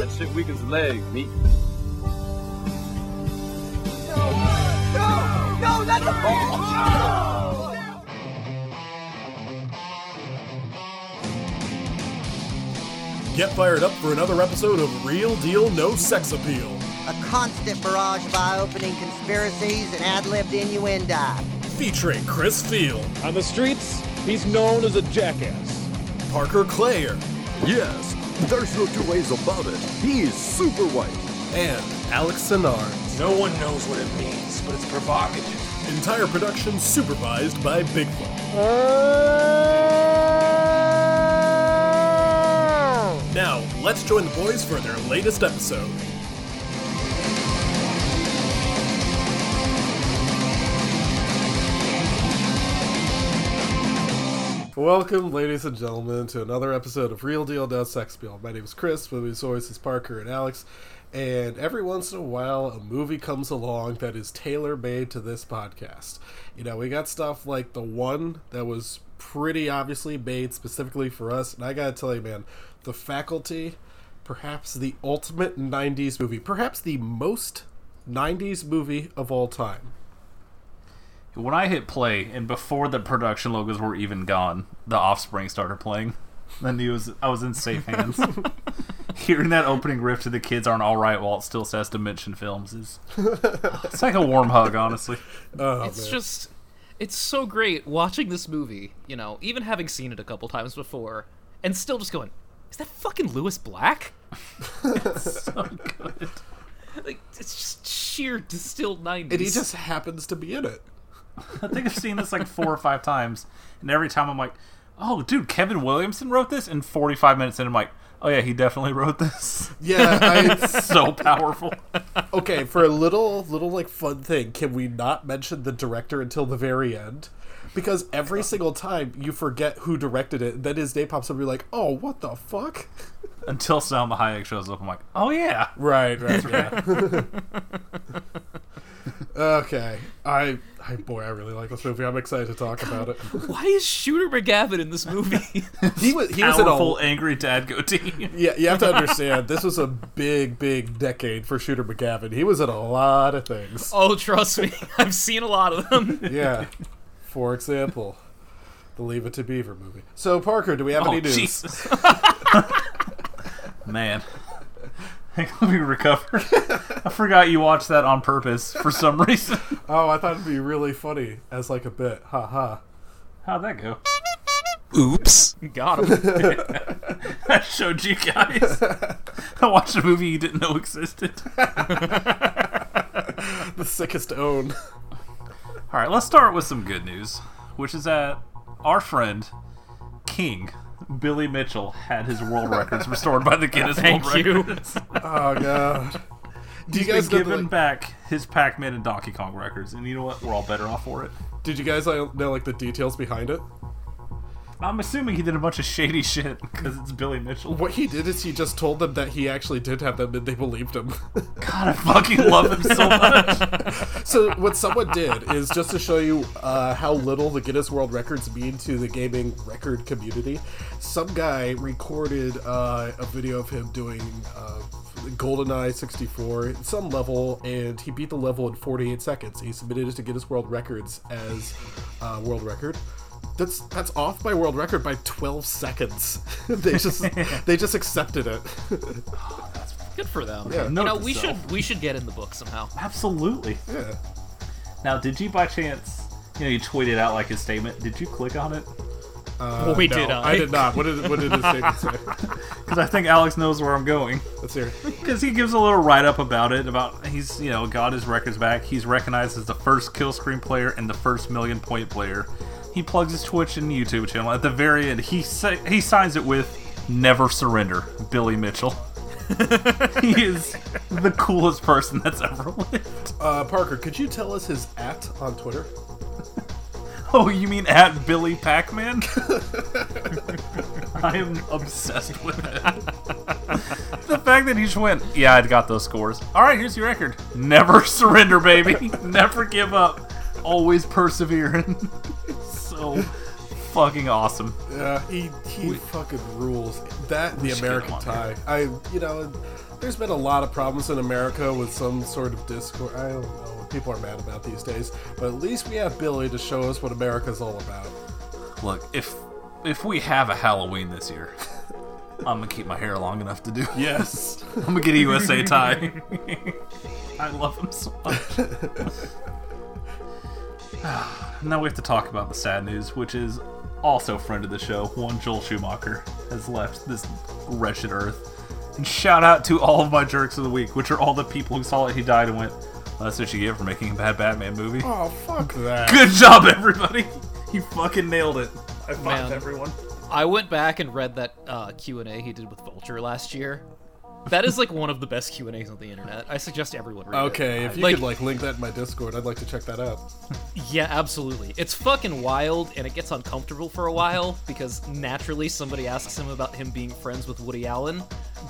That shit weakens the leg, meat. No, that's a ball! Get fired up for another episode of Real Deal No Sex Appeal. A constant barrage of eye-opening conspiracies and ad-libbed innuendo. Featuring Chris Field, On the streets, he's known as a jackass. Parker Clayer, Yes, there's no two ways about it. He's super white. and Alex Sinar. No one knows what it means, but it's provocative. Entire production supervised by Bigfoot. Now, let's join the boys for their latest episode. Welcome, ladies and gentlemen, to another episode of Real Deal No Sex Appeal. My name is Chris, with me as always is Parker and Alex, and every once in a while a movie comes along that is tailor-made to this podcast. You know, we got stuff like the one that was pretty obviously made specifically for us, and I gotta tell you, man, The Faculty, perhaps the ultimate 90s movie, perhaps the most 90s movie of all time. When I hit play, and before the production logos were even gone, the Offspring started playing. I knew was, I was in safe hands. Hearing that opening riff to the kids aren't all right while it still says Dimension Films is it's like a warm hug, honestly. Oh, it's man. just it's so great watching this movie you know even having seen it a couple times before and still just going is that fucking lewis black it's So good. like it's just sheer distilled 90s and he just happens to be in it. I think I've seen this like four or five times, and every time I'm like, "Oh, dude, Kevin Williamson wrote this." And 45 minutes in, I'm like, "Oh yeah, he definitely wrote this." Yeah, I, so powerful. okay. For a little, little like fun thing, can we not mention the director until the very end? Because every single time you forget who directed it, then his name pops up. and You're like, oh, what the fuck? Until Salma Hayek shows up, I'm like, "Oh yeah." Right, right, yeah. okay, I, I, boy, I really like this movie. I'm excited to talk about it. why is shooter mcgavin in this movie He was, he was in Powerful, a, angry dad goatee. yeah. You have to understand, this was a big, big decade for Shooter McGavin. He was in a lot of things. oh trust me i've seen a lot of them Yeah. For example, the Leave It to Beaver movie. So, Parker, do we have Oh any news? Jesus. Man. Let me recover. I forgot you watched that on purpose for some reason. Oh, I thought it'd be really funny as like a bit. Ha ha. How'd that go? Oops. You got him I showed you guys. I watched a movie you didn't know existed. The sickest own. All right, let's start with some good news, which is that our friend King Billy Mitchell had his world records restored by the Guinness Thank World you. Records. Oh god. Do you He's guys been know, giving like, back his Pac-Man and Donkey Kong records, and you know what? We're all better off for it. Did you guys know like the details behind it? I'm assuming he did a bunch of shady shit because it's Billy Mitchell. What he did is he just told them that he actually did have them and they believed him. God, I fucking love him so much. so what someone did is just to show you uh, how little the Guinness World Records mean to the gaming record community. Some guy recorded uh, a video of him doing uh, GoldenEye 64 at some level, and he beat the level in 48 seconds. He submitted it to Guinness World Records as uh, world record. That's that's off by world record by 12 seconds. they just they just accepted it. That's good for them Yeah, you know we self. should we should get in the book somehow Absolutely. yeah. Now, did you by chance, you know, you tweeted out like his statement? Did you click on it? Uh, Boy, no, did I. I did not. What did what did his statement say? Because I think Alex knows where I'm going. Let's hear. Because he gives a little write up about it. About he's you know got his records back. He's recognized as the first kill screen player and the first million point player. He plugs his Twitch and YouTube channel. At the very end, he sa- he signs it with "Never surrender." Billy Mitchell. he is the coolest person that's ever lived. Uh, Parker, could you tell us his at on Twitter? Oh, you mean at Billy Pac-Man? I am obsessed with it. the fact that he just went, yeah, I got those scores. All right, here's your record. Never surrender, baby. Never give up. Always persevering. So fucking awesome. Yeah, he he fucking rules. That the should get him American tie. I you know, there's been a lot of problems in America with some sort of discord. I don't know what people are mad about these days, but at least we have Billy to show us what America's all about. Look, if if we have a Halloween this year, I'm gonna keep my hair long enough to do. Yes. I'm gonna get a USA tie. I love him so much. now we have to talk about the sad news, which is also friend of the show. One Joel Schumacher has left this wretched earth. And shout out to all of my jerks of the week, which are all the people who saw it. He died and went, well, "That's what you get for making a bad Batman movie." oh fuck that. Good job, everybody. You fucking nailed it. I five Man. everyone. I went back and read that uh, Q and A he did with Vulture last year. That is like one of the best Q and A's on the internet. I suggest everyone read it. Okay, if you Like- could like link that in my Discord, I'd like to check that out. Yeah, absolutely. It's fucking wild, and it gets uncomfortable for a while because naturally somebody asks him about him being friends with Woody Allen.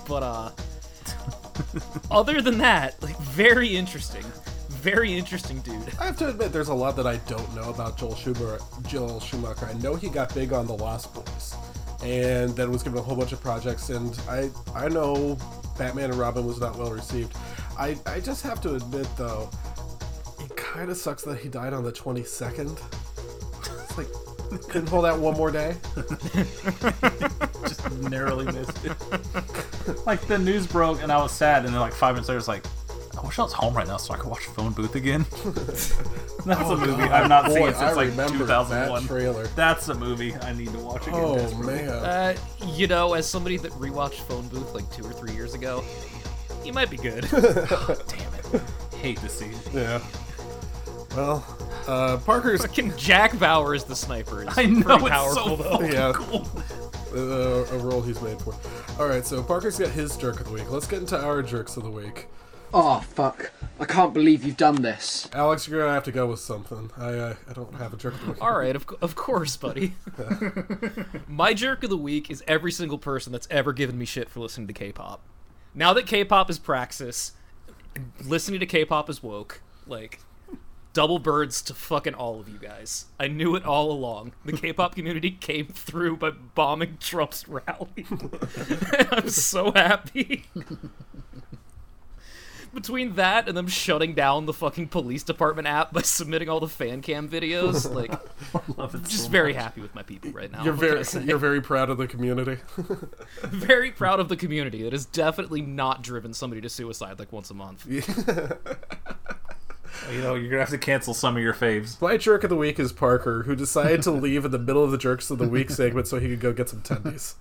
But uh, other than that, like very interesting, very interesting dude. I have to admit, there's a lot that I don't know about Joel Schumacher. Joel Schumacher. I know he got big on The Lost Boys, and then was given a whole bunch of projects. And I, I know Batman and Robin was not well received. I, I just have to admit, though, it kind of sucks that he died on the 22nd. It's like couldn't hold out one more day. just narrowly missed it. like the news broke and I was sad, and then like five minutes later, I was like, I wish I was home right now so I could watch Phone Booth again. That's a movie I've not Boy, seen I since like 2001. that trailer. That's a movie I need to watch again. Oh man. Uh, you know, as somebody that rewatched Phone Booth like two or three years ago, he might be good. Damn it. Hate to see it. Yeah. Well, uh, Parker's Fucking Jack Bauer is the sniper. Is I know it's powerful so though. fucking Yeah. cool. uh, a role he's made for. All right, so Parker's got his jerk of the week. Let's get into our jerks of the week. Oh fuck! I can't believe you've done this. Alex, you're gonna have to go with something. I uh, I don't have a jerk of the week. All right, of, of course, buddy. My jerk of the week is every single person that's ever given me shit for listening to K-pop. Now that K-pop is praxis, listening to K-pop is woke. Like, double birds to fucking all of you guys. I knew it all along. The K-pop community came through by bombing Trump's rally. I'm so happy. Between that and them shutting down the fucking police department app by submitting all the fan cam videos, like Love it just so very much. happy with my people right now. You're What can I very you're very proud of the community. very proud of the community that has definitely not driven somebody to suicide like once a month. You know, you're gonna have to cancel some of your faves. My jerk of the week is Parker, who decided to leave in the middle of the jerks of the week segment so he could go get some tendies.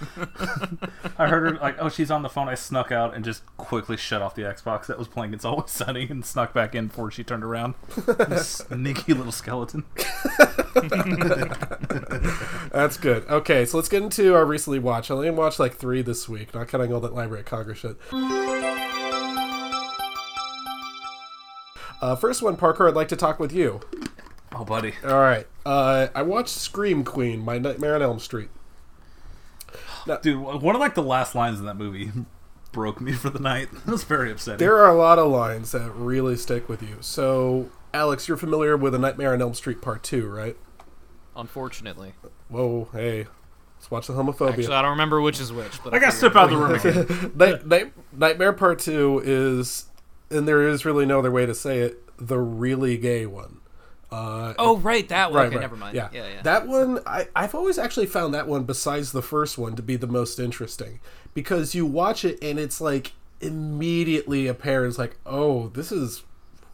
I heard her like, oh, she's on the phone. I snuck out and just quickly shut off the Xbox that was playing It's Always Sunny and snuck back in before she turned around. Sneaky little skeleton. That's good. Okay, so let's get into our recently watched. I only watched like three this week, not counting all that Library of Congress shit. Uh, first one, Parker, I'd like to talk with you. Oh, buddy. All right. Uh, I watched Scream Queen, My Nightmare on Elm Street. Dude, one of like the last lines in that movie broke me for the night. It was very upsetting. There are a lot of lines that really stick with you. So, Alex, you're familiar with A Nightmare on Elm Street Part 2, right? Unfortunately, Whoa, hey. Let's watch the homophobia. actually, I don't remember which is which. But I gotta step out of the room again. Night, Night, Nightmare Part 2 is, and there is really no other way to say it, the really gay one. Uh, Oh, right, that one. right, okay, right. never mind. Yeah. yeah, yeah. That one, I, I've always actually found that one, besides the first one, to be the most interesting. Because you watch it and it's like immediately apparent, it's like, oh, this is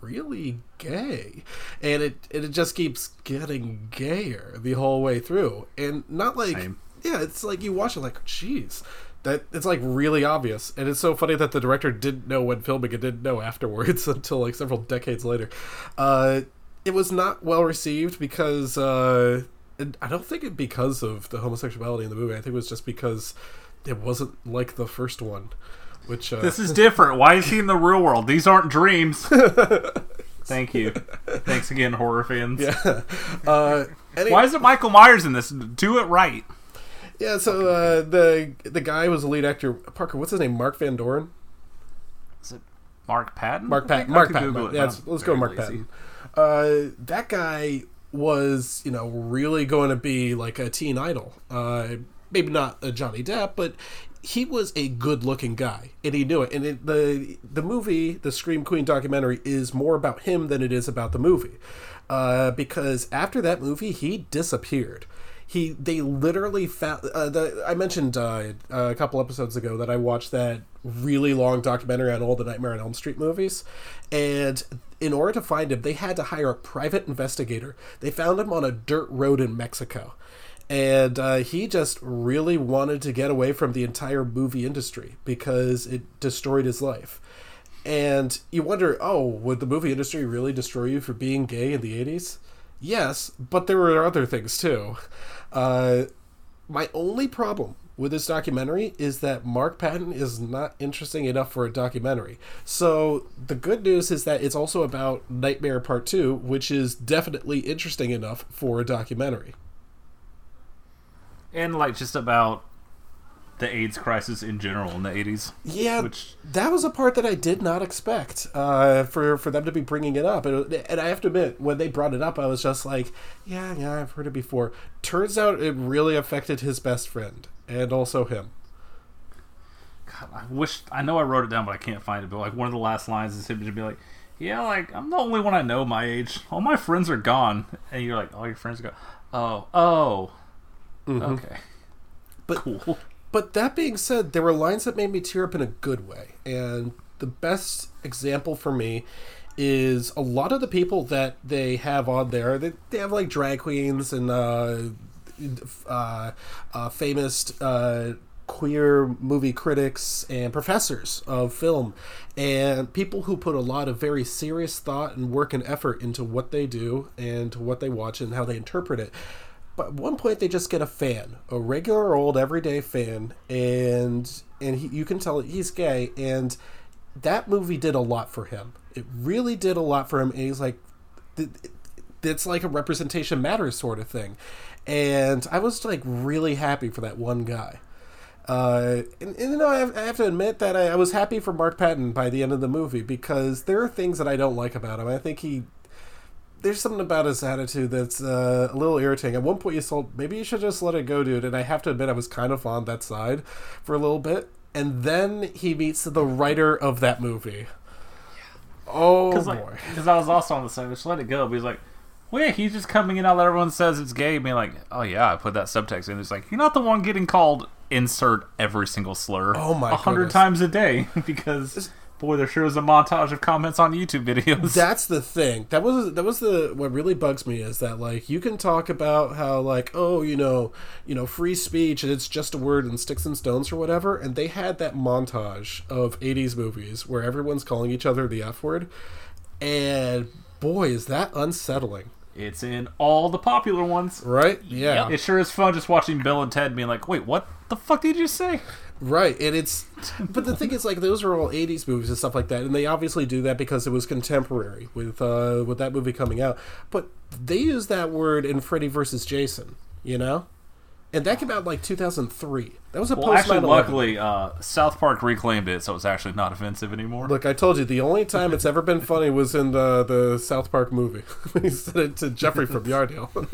really gay. And it, and it just keeps getting gayer the whole way through. And not like, Same. yeah, it's like you watch it like, jeez. That it's like really obvious, and it's so funny that the director didn't know when filming and didn't know afterwards until like several decades later. Uh, it was not well received because uh, I don't think it because of the homosexuality in the movie. I think it was just because it wasn't like the first one, which uh, This is different. Why is he in the real world? These aren't dreams. Thank you. Thanks again, horror fans. yeah. Uh, any- Why is it Michael Myers in this? Do it right. yeah. So uh, the the guy was the lead actor. Parker, what's his name? Mark Van Doren. Is it Mark Patton? Mark Patton. Mark Patton. Yeah, let's, let's go Mark lazy. Patton. Uh, that guy was, you know, really going to be like a teen idol. Uh, maybe not a Johnny Depp, but he was a good-looking guy, and he knew it. And it, the the movie, the Scream Queen documentary, is more about him than it is about the movie, uh, because after that movie, he disappeared. He they literally found. Uh, the, I mentioned uh, a couple episodes ago that I watched that really long documentary on all the Nightmare on Elm Street movies, and in order to find him, they had to hire a private investigator. They found him on a dirt road in Mexico and uh, he just really wanted to get away from the entire movie industry because it destroyed his life. And you wonder, oh, would the movie industry really destroy you for being gay in the 80s? Yes, but there were other things too. Uh, my only problem with this documentary is that Mark Patton is not interesting enough for a documentary. So the good news is that it's also about Nightmare Part 2, which is definitely interesting enough for a documentary. and like just about the AIDS crisis in general in the 80s. Yeah, Which- that was a part that I did not expect uh, for for them to be bringing it up, and, and I have to admit, when they brought it up, I was just like, yeah, yeah, I've heard it before. Turns out it really affected his best friend and also him. God, I wish I know I wrote it down, but I can't find it. But like one of the last lines is him to be like, "Yeah, like I'm the only one I know my age. All my friends are gone." And you're like, "All your friends are gone." Oh, oh, okay, But cool. But that being said, there were lines that made me tear up in a good way. And the best example for me is a lot of the people that they have on there, they, they have like drag queens and uh, uh, uh, famous uh, queer movie critics and professors of film, and people who put a lot of very serious thought and work and effort into what they do and what they watch and how they interpret it. But at one point, they just get a fan, a regular old everyday fan, and and he, you can tell he's gay, and that movie did a lot for him. It really did a lot for him, and he's like, it's like a representation matters sort of thing, and I was like really happy for that one guy. Uh, and, and you know, I have, I have to admit that I, I was happy for Mark Patton by the end of the movie because there are things that I don't like about him. I think he there's something about his attitude that's uh, a little irritating. At one point, you told maybe you should just let it go, dude. And I have to admit, I was kind of on that side for a little bit. And then he meets the writer of that movie. Oh Because boy! like, because I was also on the side. Just let it go. But he's like, well, yeah, he's just coming in out that everyone says it's gay. Being like, oh yeah, I put that subtext in. It's like you're not the one getting called insert every single slur. Oh, my a hundred times a day because boy, there sure is a montage of comments on YouTube videos. That's the thing. That was that was the what really bugs me is that like you can talk about how like oh you know you know free speech and it's just a word and sticks and stones or whatever and they had that montage of 80s movies where everyone's calling each other the f word and boy is that unsettling it's in all the popular ones. right yeah It sure is fun just watching Bill and Ted being like, wait, what the fuck did you say? Right, and it's but the thing is like those are all '80s movies and stuff like that, and they obviously do that because it was contemporary with uh, with that movie coming out. But they use that word in Freddy versus Jason, you know, and that came out in, like 2003. That was a Well, post actually, luckily, uh, South Park reclaimed it, so it's actually not offensive anymore. Look, I told you the only time it's ever been funny was in the the South Park movie. he said it to Jeffrey from Yard Hill. God,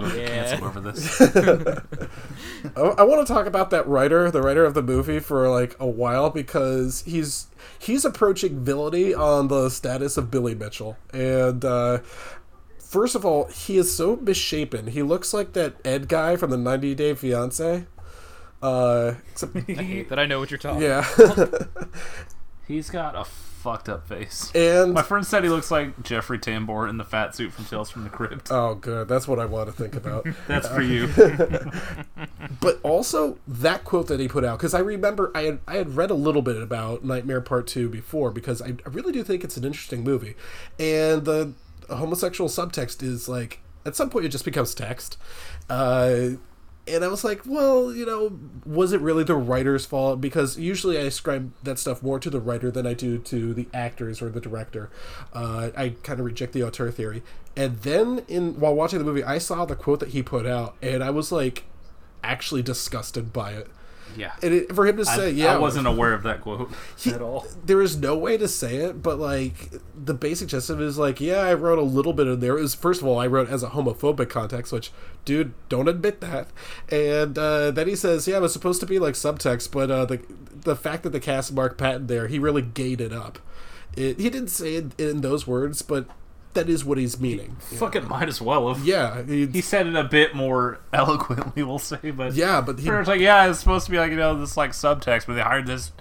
I'm Yeah. cancel over this. I, I want to talk about that writer, the writer of the movie, for like a while because he's he's approaching villainy on the status of Billy Mitchell, and uh, first of all, he is so misshapen. He looks like that Ed guy from the 90 Day Fiance. Uh, except, I hate that I know what you're talking. yeah, He's got a fucked up face. and My friend said he looks like Jeffrey Tambor in the fat suit from Tales from the Crypt. oh, good. That's what I want to think about. That's for you. but also that quote that he put out because I remember I had I had read a little bit about Nightmare Part Two before because I, I really do think it's an interesting movie, and the homosexual subtext is like at some point it just becomes text, uh, and I was like, well, you know, was it really the writer's fault? Because usually I ascribe that stuff more to the writer than I do to the actors or the director. Uh, I kind of reject the auteur theory. And then in while watching the movie, I saw the quote that he put out, and I was like, actually disgusted by it Yeah. And it, for him to I, say, yeah, I wasn't aware of that quote at all. there is no way to say it, but like the basic gist of it is like, yeah, I wrote a little bit in there. It was first of all, I wrote as a homophobic context, which, dude, don't admit that. And uh, then he says, yeah, it was supposed to be like subtext, but uh, the the fact that the cast Mark Patton there, he really gayed it up. It, he didn't say it in those words, but that is what he's meaning. Fucking might as well have. Yeah, he, He said it a bit more eloquently, we'll say, but yeah, but he, was like, yeah, it's supposed to be like you know this like subtext, but they hired this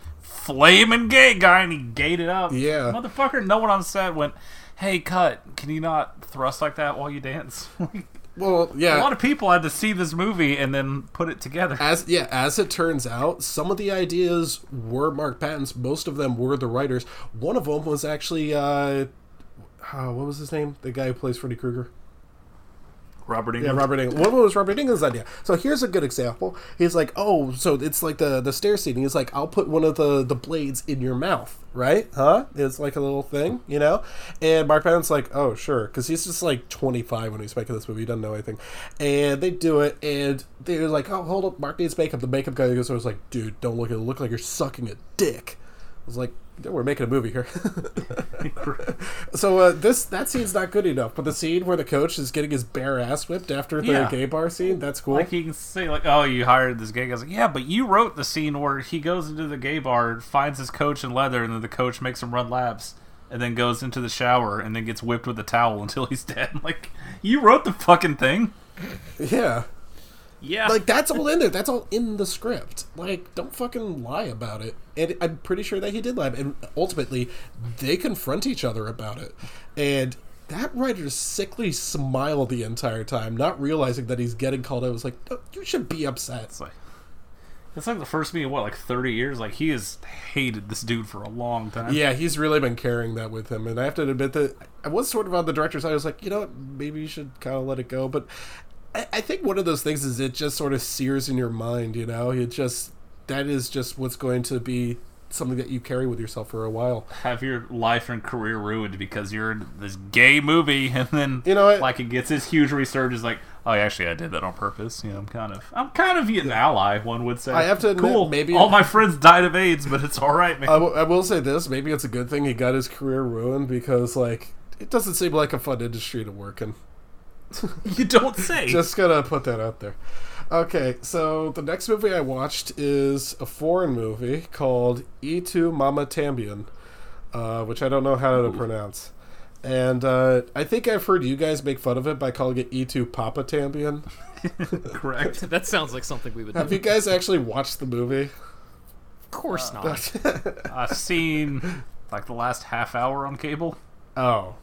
flaming gay guy and he gayed it up. Yeah. motherfucker. No one on set went, "Hey, cut! Can you not thrust like that while you dance?" well, yeah. A lot of people had to see this movie and then put it together. as yeah, as it turns out, some of the ideas were Mark Patton's. Most of them were the writers. One of them was actually uh, uh what was his name? The guy who plays Freddy Krueger. Robert Yeah, Robert Englund. Of was Robert Englund's idea. So here's a good example. He's like, oh, so it's like the the stair scene. He's like, I'll put one of the the blades in your mouth, right? Huh? It's like a little thing, you know. And Mark Patton's like, oh, sure, because he's just like 25 when he's making this movie. He doesn't know anything. And they do it, and they're like, oh, hold up, Mark needs makeup. The makeup guy goes, I was like, dude, don't look at it. Look like you're sucking a dick. I was like, "Yeah, we're making a movie here. so uh, this that scene's not good enough, but the scene where the coach is getting his bare ass whipped after the Yeah. gay bar scene, that's cool. Like he can say like, "Oh, you hired this gay guy." Like, "Yeah, but you wrote the scene where he goes into the gay bar, finds his coach in leather, and then the coach makes him run laps, and then goes into the shower and then gets whipped with a towel until he's dead." Like, you wrote the fucking thing. yeah. Yeah. Like that's all in there. That's all in the script. Like, don't fucking lie about it. And I'm pretty sure that he did lie. And ultimately, they confront each other about it. And that writer's sickly smile the entire time, not realizing that he's getting called out. Was like, "No, you should be upset. It's like, it's like the first meeting. What, like thirty years? Like he has hated this dude for a long time. Yeah, he's really been carrying that with him, and I have to admit that I was sort of on the director's side. I was like, you know what, maybe you should kind of let it go. But I, I think one of those things is it just sort of sears in your mind. You know, it just that is just what's going to be something that you carry with yourself for a while. have your life and career ruined because you're in this gay movie, and then You know what? like it gets this huge resurgence. Like, oh, actually, I did that on purpose. You know, I'm kind of, I'm kind of an ally. One would say. I have to admit, cool. maybe- all my friends died of AIDS, but it's all right, man. I, w- I will say this: maybe it's a good thing he got his career ruined because, like, it doesn't seem like a fun industry to work in. you don't say. Just gonna put that out there. Okay, so the next movie I watched is a foreign movie called Y Tu Mamá También, uh, which I don't know how to pronounce. And uh, I think I've heard you guys make fun of it by calling it Y Tu Papá También. correct. that sounds like something we would Have do. you guys actually watched the movie? Of course not. I've seen like the last half hour on cable, Oh.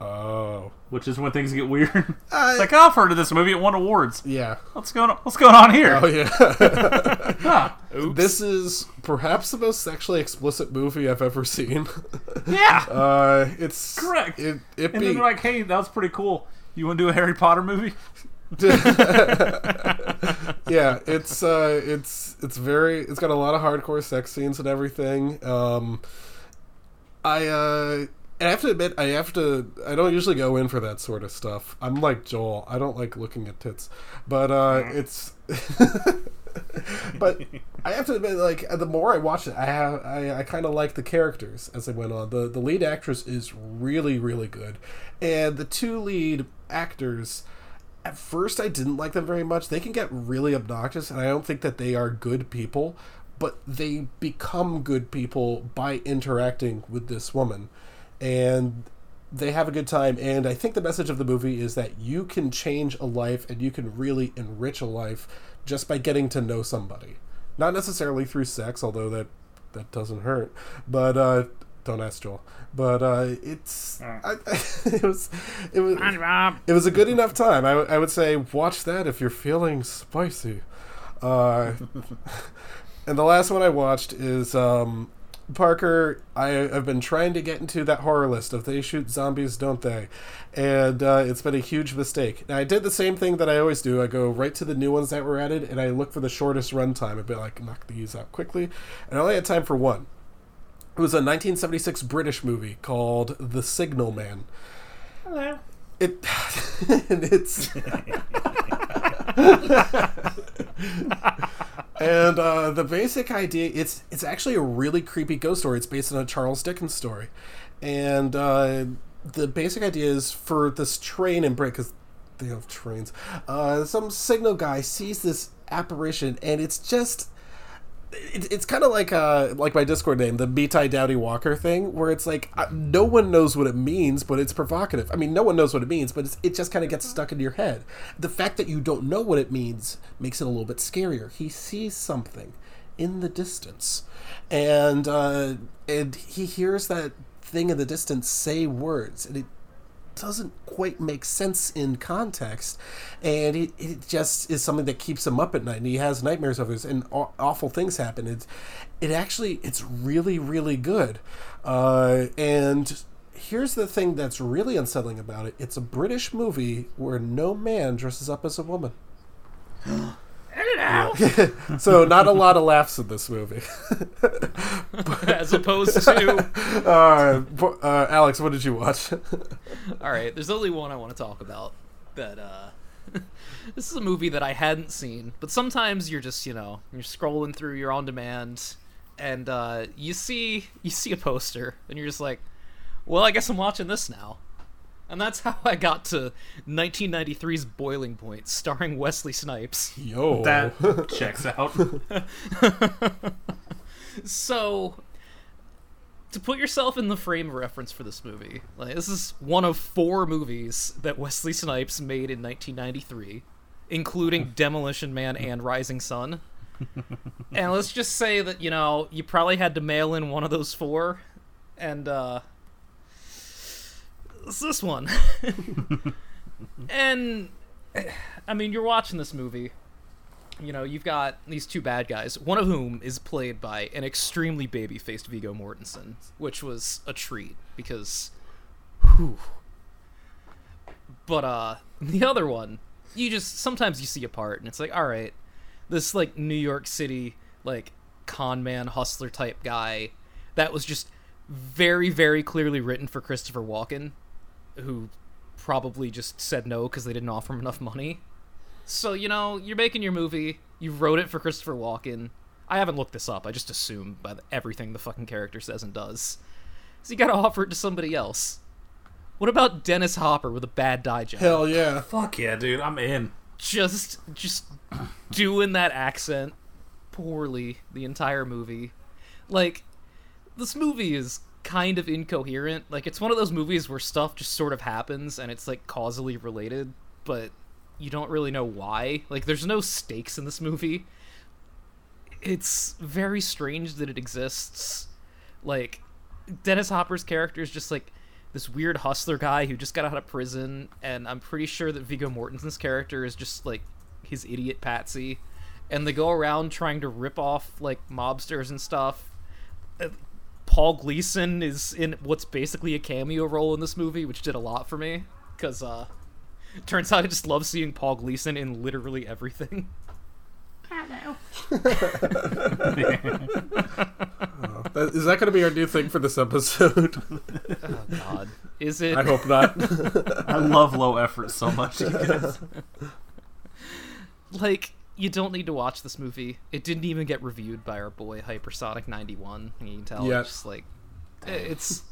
Oh. which is when things get weird. I- it's like oh, I've heard of this movie. It won awards. Yeah. What's going on? What's going on here? Oh, yeah. Huh. this is perhaps the most sexually explicit movie I've ever seen. Yeah. Uh, it's Correct. It, it and be, then they're like, "Hey, that was pretty cool. You want to do a Harry Potter movie?" yeah, it's uh, it's it's very it's got a lot of hardcore sex scenes and everything. Um, I uh, I have to admit, I have to. I don't usually go in for that sort of stuff. I'm like Joel. I don't like looking at tits, but uh, it's. but I have to admit, like the more I watch it, I have I, I kind of like the characters as they went on. the The lead actress is really really good, and the two lead actors. At first, I didn't like them very much. They can get really obnoxious, and I don't think that they are good people. But they become good people by interacting with this woman, and they have a good time. And I think the message of the movie is that you can change a life and you can really enrich a life just by getting to know somebody. Not necessarily through sex, although that that doesn't hurt. But uh, don't ask Joel. But uh, it's I, it was it was it was a good enough time. I, w- I would say watch that if you're feeling spicy. Uh, and the last one I watched is um, Parker. I have been trying to get into that horror list of they shoot zombies, don't they? And uh, it's been a huge mistake. Now, I did the same thing that I always do. I go right to the new ones that were added, and I look for the shortest runtime. I'd be like, knock these out quickly. And I only had time for one. It was a 1976 British movie called The Signal Man. Hello. It and it's and uh, the basic idea it's it's actually a really creepy ghost story. It's based on a Charles Dickens story, and uh, the basic idea is for this train and break because they have trains. Uh, some signal guy sees this apparition, and it's just it, it's kind of like uh like my Discord name, the Mitai Dowdy Walker thing, where it's like uh, no one knows what it means, but it's provocative. I mean, no one knows what it means, but it just kind of gets stuck in your head. The fact that you don't know what it means makes it a little bit scarier. He sees something in the distance, and uh, and he hears that thing in the distance say words, and it doesn't quite make sense in context and it, it just is something that keeps him up at night and he has nightmares of it and aw- awful things happen. It's it actually it's really really good. Uh, and here's the thing that's really unsettling about it. It's a british movie where no man dresses up as a woman so not a lot of laughs in this movie As opposed to. uh, uh, alex what did you watch All right, there's only one I want to talk about. That uh, this is a movie that I hadn't seen, but sometimes you're just you know you're scrolling through your on demand, and uh, you see you see a poster, and you're just like, well, I guess I'm watching this now. And that's how I got to 1993's Boiling Point, starring Wesley Snipes. yo That checks out. So, to put yourself in the frame of reference for this movie, like this is one of four movies that Wesley Snipes made in 1993, including Demolition Man and Rising Sun. and let's just say that you know you probably had to mail in one of those four, and uh, it's this one. and I mean, you're watching this movie you know, you've got these two bad guys, one of whom is played by an extremely baby-faced Viggo Mortensen, which was a treat because, whew. But uh, the other one, you just sometimes you see a part and it's like, all right, this like New York City like con man hustler type guy that was just very very clearly written for Christopher Walken, who probably just said no because they didn't offer him enough money. So, you know, you're making your movie, you wrote it for Christopher Walken. I haven't looked this up, I just assume by the, everything the fucking character says and does. So you gotta offer it to somebody else. What about Dennis Hopper with a bad dye job? hell yeah Fuck yeah, dude. I'm in. Just, just doing that accent poorly the entire movie. Like, this movie is kind of incoherent. Like, it's one of those movies where stuff just sort of happens and it's like causally related, but you don't really know why. Like, there's no stakes in this movie. It's very strange that it exists. Like, Dennis Hopper's character is just like this weird hustler guy who just got out of prison, and I'm pretty sure that Viggo Mortensen's character is just like his idiot patsy, and they go around trying to rip off like mobsters and stuff. Uh, Paul Gleason is in what's basically a cameo role in this movie, which did a lot for me because uh, turns out I just love seeing Paul Gleason in literally everything. That- Is that going to be our new thing for this episode? Oh God, is it? I hope not. I love low effort so much. you guys. like you don't need to watch this movie. It didn't even get reviewed by our boy Hypersonic ninety one. You can tell it's just like it's.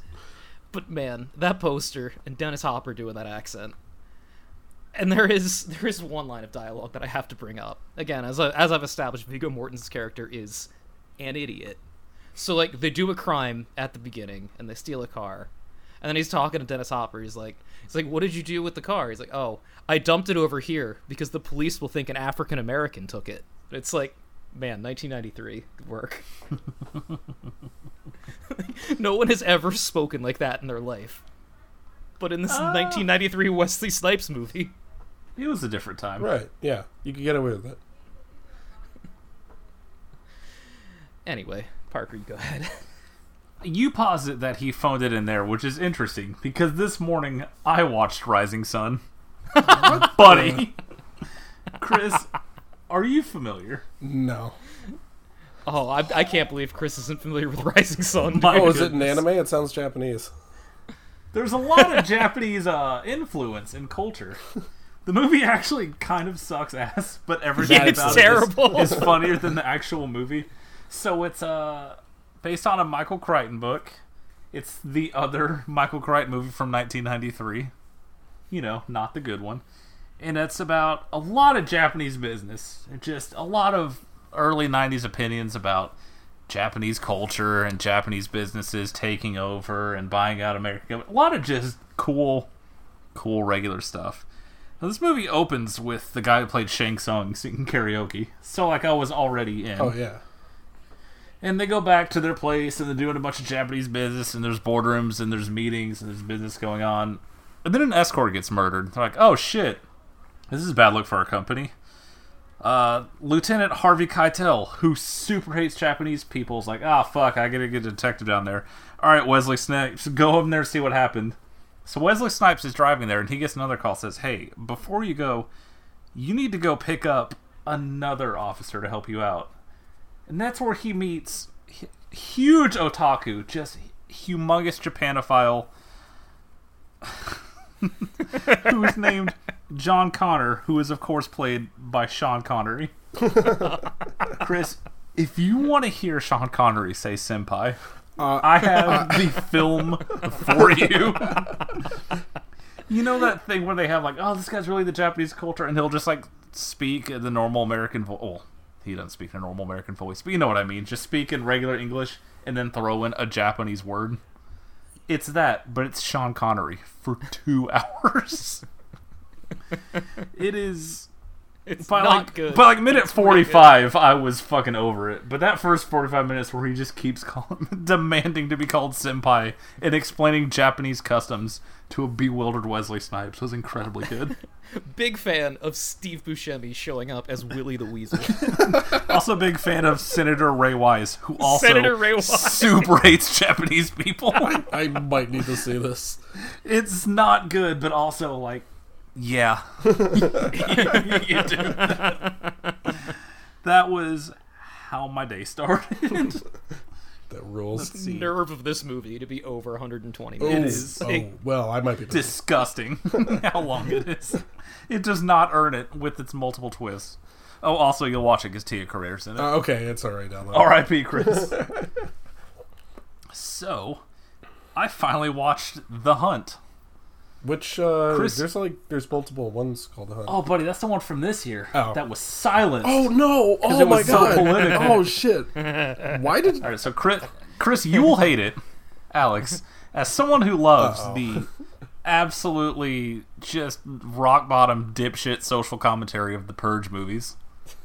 But man, that poster and Dennis Hopper doing that accent. And there is there is one line of dialogue that I have to bring up again, as I, as I've established. Viggo Mortensen's character is an idiot. So like they do a crime at the beginning and they steal a car, and then he's talking to Dennis Hopper. He's like, he's like, what did you do with the car? He's like, oh, I dumped it over here because the police will think an African American took it. It's like, man, 1993, good work. no one has ever spoken like that in their life. But in this ah. 1993 Wesley Snipes movie, It was a different time. right, yeah. You can get away with it. anyway, Parker, you go ahead. You posit that he phoned it in there, which is interesting because this morning I watched Rising Sun. Buddy. Chris, are you familiar? No. oh, I, I can't believe Chris isn't familiar with Rising Sun. My Oh, is it an goodness. anime? It sounds Japanese. There's a lot of Japanese uh, influence in culture. The movie actually kind of sucks ass, but everything It's about terrible. it is, is funnier than the actual movie. So it's uh based on a Michael Crichton book. It's the other Michael Crichton movie from 1993. You know, not the good one. And it's about a lot of Japanese business. Just a lot of early 90s opinions about Japanese culture and Japanese businesses taking over and buying out America. A lot of just cool, cool regular stuff. Now, this movie opens with the guy who played Shang Tsung singing karaoke. So, like, I was already in. Oh yeah. And they go back to their place and they're doing a bunch of Japanese business and there's boardrooms and there's meetings and there's business going on. And then an escort gets murdered. They're like, oh shit, this is a bad look for our company. Uh, Lieutenant Harvey Keitel, who super hates Japanese people, is like, ah, fuck, I gotta get a detective down there. All right, Wesley Snipes, go over there and see what happened. So Wesley Snipes is driving there, and he gets another call. Says, "Hey, before you go, you need to go pick up another officer to help you out." And that's where he meets huge otaku, just humongous Japanophile, who is named John Connor, who is of course played by Sean Connery. Chris, if you want to hear Sean Connery say "senpai," uh, I have uh, the film for you. you know that thing where they have like, oh, this guy's really the Japanese culture, and he'll just like speak the normal American voice. Well, he doesn't speak in a normal American voice, but you know what I mean. Just speak in regular English and then throw in a Japanese word. It's that, but it's Sean Connery for two hours. it is It's by not like, good. By like minute It's really forty good. five, I was fucking over it. But that first forty five minutes where he just keeps calling, demanding to be called senpai and explaining Japanese customs to a bewildered Wesley Snipes was incredibly good. Big fan of Steve Buscemi showing up as Willie the Weasel. also, big fan of Senator Ray Wise, who also Senator Ray Wise. super hates Japanese people. I might need to see this. it's not good, but also like, yeah, you do. That was how my day started. That rules. Nerve of this movie to be over 120 It minutes. is Oh well, I might be. disgusting how long it is. It does not earn it with its multiple twists. Oh, also, you'll watch it because Tia Carrere's in it. Uh, okay, it's all right down there. R.I.P. Chris. so, I finally watched The Hunt. Which uh, Chris- there's like there's multiple ones called the Hunt. Oh, buddy, that's the one from this year. Oh. That was silent. Oh, no! Oh it my was so god! political. oh shit! Why did? All right, so Chris, Chris, you will hate it, Alex, as someone who loves the absolutely just rock bottom dipshit social commentary of the Purge movies.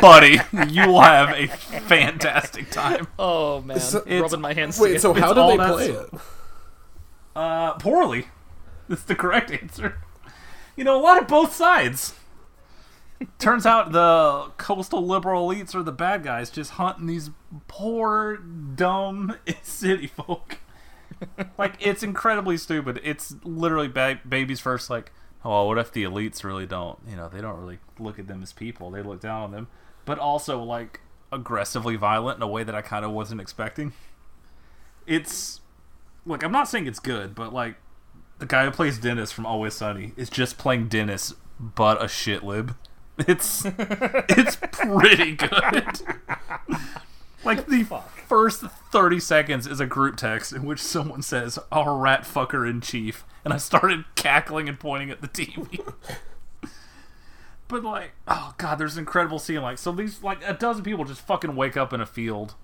Buddy, you will have a fantastic time. Oh man, it's- rubbing my hands. Wait, so together. how did all they that play it? Uh, poorly. That's the correct answer. You know, a lot of both sides. Turns out the coastal liberal elites are the bad guys, just hunting these poor, dumb city folk. like, it's incredibly stupid. It's literally ba- baby's first, like, oh, what if the elites really don't, you know, they don't really look at them as people. They look down on them. But also, like, aggressively violent in a way that I kind of wasn't expecting. It's like I'm not saying it's good, but like the guy who plays Dennis from Always Sunny is just playing Dennis, but a shit lib. It's it's pretty good. like the first 30 seconds is a group text in which someone says our rat fucker in chief and i started cackling and pointing at the tv but like oh god there's an incredible scene like so these like a dozen people just fucking wake up in a field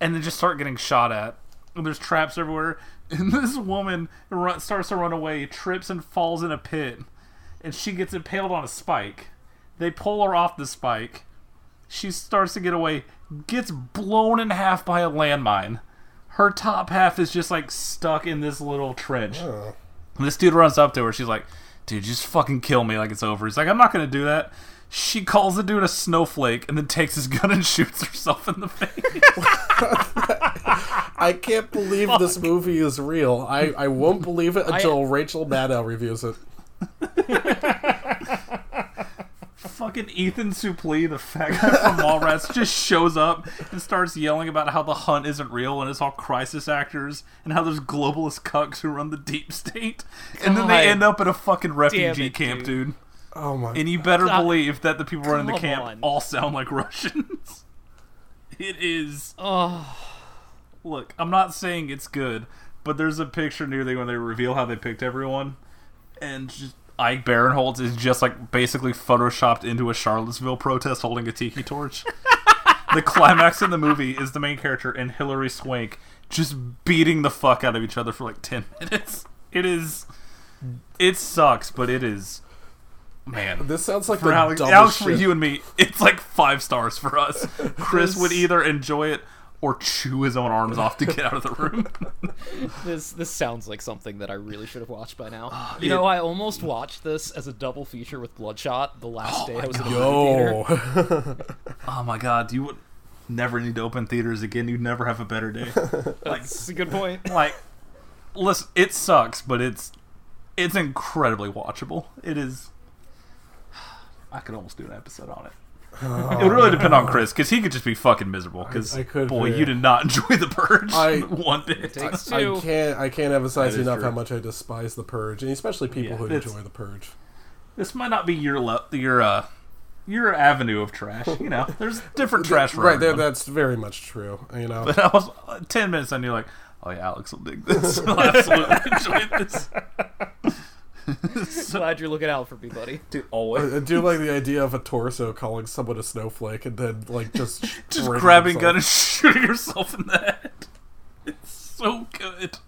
and then just start getting shot at. And there's traps everywhere. And this woman run, starts to run away, trips and falls in a pit, and she gets impaled on a spike. They pull her off the spike. She starts to get away, gets blown in half by a landmine. Her top half is just like stuck in this little trench. This dude runs up to her. She's like, dude, just fucking kill me like it's over. He's like, I'm not going to do that. She calls the dude a snowflake and then takes his gun and shoots herself in the face. I can't believe this movie is real. I, I won't believe it until Rachel Maddow reviews it. Fucking Ethan Suplee, the fat guy from Mallrats, just shows up and starts yelling about how the hunt isn't real and it's all crisis actors and how there's globalist cucks who run the deep state. And then they end up at a fucking refugee it, camp, dude. Dude. Oh my! And you better God. believe that the people running the camp on. all sound like Russians. it is. Oh, Look, I'm not saying it's good, but there's a picture near there when they reveal how they picked everyone, and just Ike Barinholtz is just like basically photoshopped into a Charlottesville protest holding a tiki torch. the climax in the movie is the main character and Hilary Swank just beating the fuck out of each other for like 10 minutes. It is. It sucks, but it is. Man. This sounds like For the Alex, dumbest Alex for you and me, it's like five stars for us. Chris would either enjoy it or chew his own arms off to get out of the room. this this sounds like something that I really should have watched by now. You know, I almost watched this as a double feature with Bloodshot the last oh day I was in the Yo, theater. oh my god, you would never need to open theaters again. You'd never have a better day. like, That's a good point. like, listen, it sucks, but it's it's incredibly watchable. It is. I could almost do an episode on it. it would really depend on Chris because he could just be fucking miserable. Because I- I could boy, be. you did not enjoy the purge I- one bit. Takes I two. can't. I can't emphasize enough true. how much I despise the purge, and especially people Yeah, who enjoy the purge. This might not be your le- your uh your avenue of trash. You know, there's different trash right there, that's very much true. You know, But I was uh, ten minutes. and you're like, oh yeah, Alex will dig this. I'll absolutely enjoy this. Glad you're looking out for me, buddy. Dude, always I do like the idea of a torso calling someone a snowflake and then like just just rating grabbing gun and shooting yourself in the head. It's so good.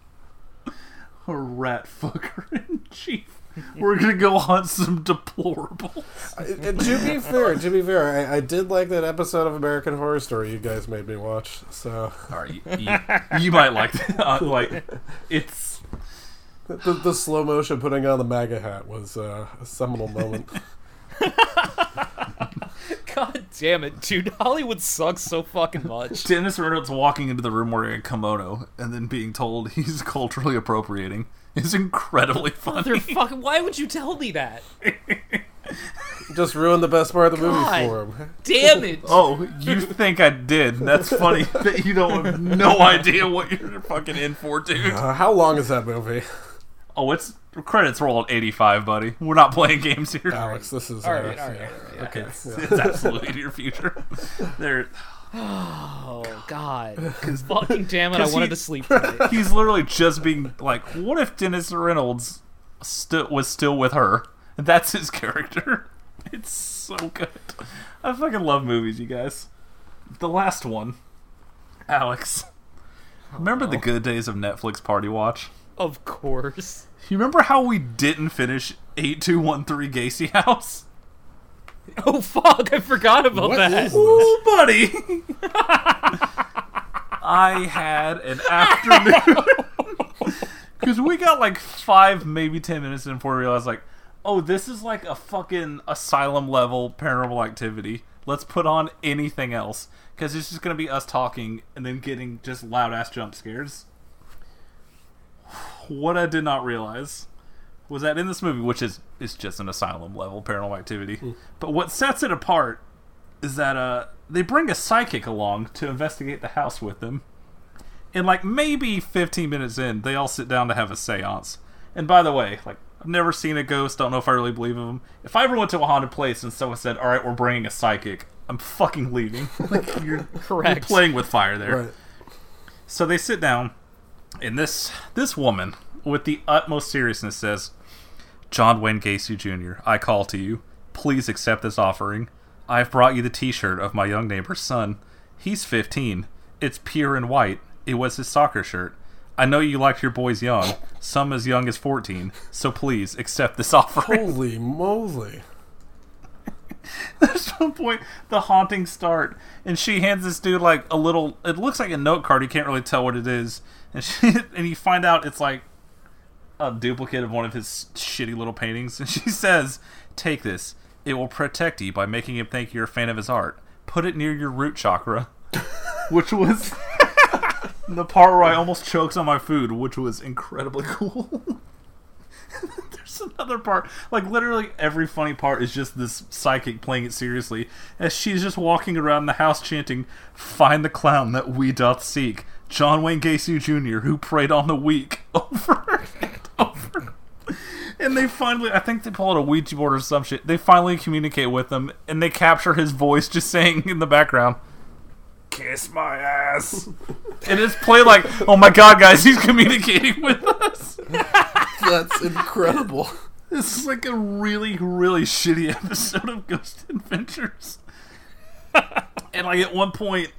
A rat fucker in chief. We're gonna go hunt some deplorables. And to be fair, to be fair, I, I did like that episode of American Horror Story you guys made me watch. So All right, you, you, you might like that. Uh, like, it's the, the slow motion putting on the MAGA hat was uh, a seminal moment. God damn it, dude. Hollywood sucks so fucking much. Dennis Reynolds walking into the room wearing a kimono and then being told he's culturally appropriating is incredibly funny. Motherfucker, why would you tell me that? Just ruined the best part of the movie for him. Damn it. Oh, you think I did? That's funny that you don't have no idea what you're fucking in for, dude. Uh, how long is that movie, Oh, it's credits roll at 85, buddy. We're not playing games here. Alex? This is All right, all right, yeah. all right. Okay, It's, it's absolutely in your future. There, Oh God. Because Fucking damn it! I wanted he- to sleep tonight. he's literally just being like, what if Dennis Reynolds st- was still with her? That's his character. It's so good. I fucking love movies, you guys. The last one, Alex. Oh, Remember the good days of Netflix Party Watch? Of course. You remember how we didn't finish 8213 Gacy House? Oh fuck! I forgot about What that. is Ooh, buddy! I had an afternoon. Because we got like five, maybe ten minutes in before we realized, like, oh, this is like a fucking asylum level paranormal activity. Let's put on anything else. Because it's just going to be us talking and then getting just loud ass jump scares. What I did not realize was that in this movie, which is is just an asylum level paranormal activity, but what sets it apart is that uh they bring a psychic along to investigate the house with them. And like maybe 15 minutes in, they all sit down to have a séance. And by the way, like I've never seen a ghost, don't know if I really believe in them. If I ever went to a haunted place and someone said, "All right, we're bringing a psychic," I'm fucking leaving. like you're, you're Correct. playing with fire there. Right. So they sit down, and this this woman, with the utmost seriousness, says, "John Wayne Gacy Jr., I call to you. Please accept this offering. I've brought you the T-shirt of my young neighbor's son. He's 15. It's pure and white. It was his soccer shirt. I know you liked your boys young, some as young as 14. So please accept this offering." Holy moly! There's one point the hauntings start, and she hands this dude like a little. It looks like a note card. You can't really tell what it is, and she and you find out it's like a duplicate of one of his shitty little paintings. And she says, "Take this. It will protect you by making him think you're a fan of his art. Put it near your root chakra," which was the part where I almost choked on my food, which was incredibly cool. There's another part. Like literally every funny part is just this psychic playing it seriously as she's just walking around the house chanting, "Find the clown that we doth seek, John Wayne Gacy Jr., who preyed on the weak." Over and over. and they finally, I think they pull out a Ouija board or some shit. They finally communicate with him, and they capture his voice just saying in the background, "Kiss my ass," and it's played like, "Oh my god, guys, he's communicating with us." That's incredible. This is like a really, really shitty episode of Ghost Adventures. and like at one point,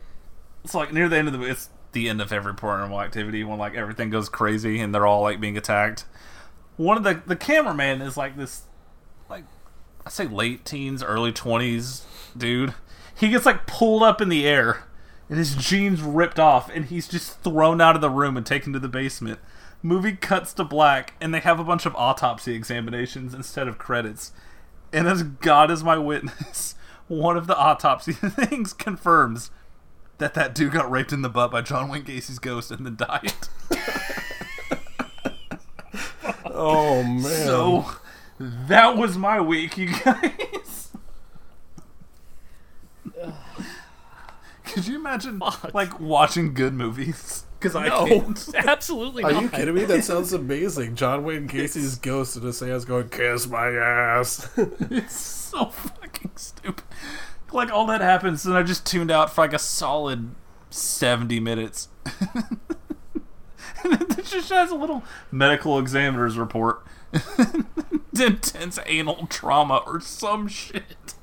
it's like near the end of the it's the end of every paranormal activity when like everything goes crazy and they're all like being attacked. One of the the cameraman is like this, like I say late teens, early twenties dude. He gets like pulled up in the air and his jeans ripped off and he's just thrown out of the room and taken to the basement. Movie cuts to black and they have a bunch of autopsy examinations instead of credits. And as God is my witness, one of the autopsy things confirms that that dude got raped in the butt by John Wayne Gacy's ghost and then died. Oh man. So that was my week, you guys. Could you imagine like watching good movies? Because I No, can't. absolutely Are not. you kidding me? That sounds amazing. John Wayne Gacy's ghost in his hands going, "Kiss my ass." It's so fucking stupid. Like all that happens, and I just tuned out for like a solid seventy minutes. and it just has a little medical examiner's report. Intense anal trauma or some shit.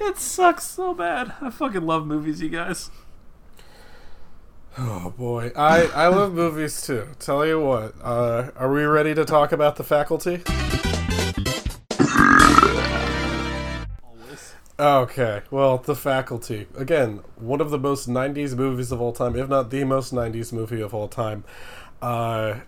It sucks so bad. I fucking love movies, you guys. Oh boy, I I love movies too. Tell you what, uh, are we ready to talk about the faculty? Okay, well, the faculty again, one of the most '90s movies of all time, if not the most '90s movie of all time. Uh,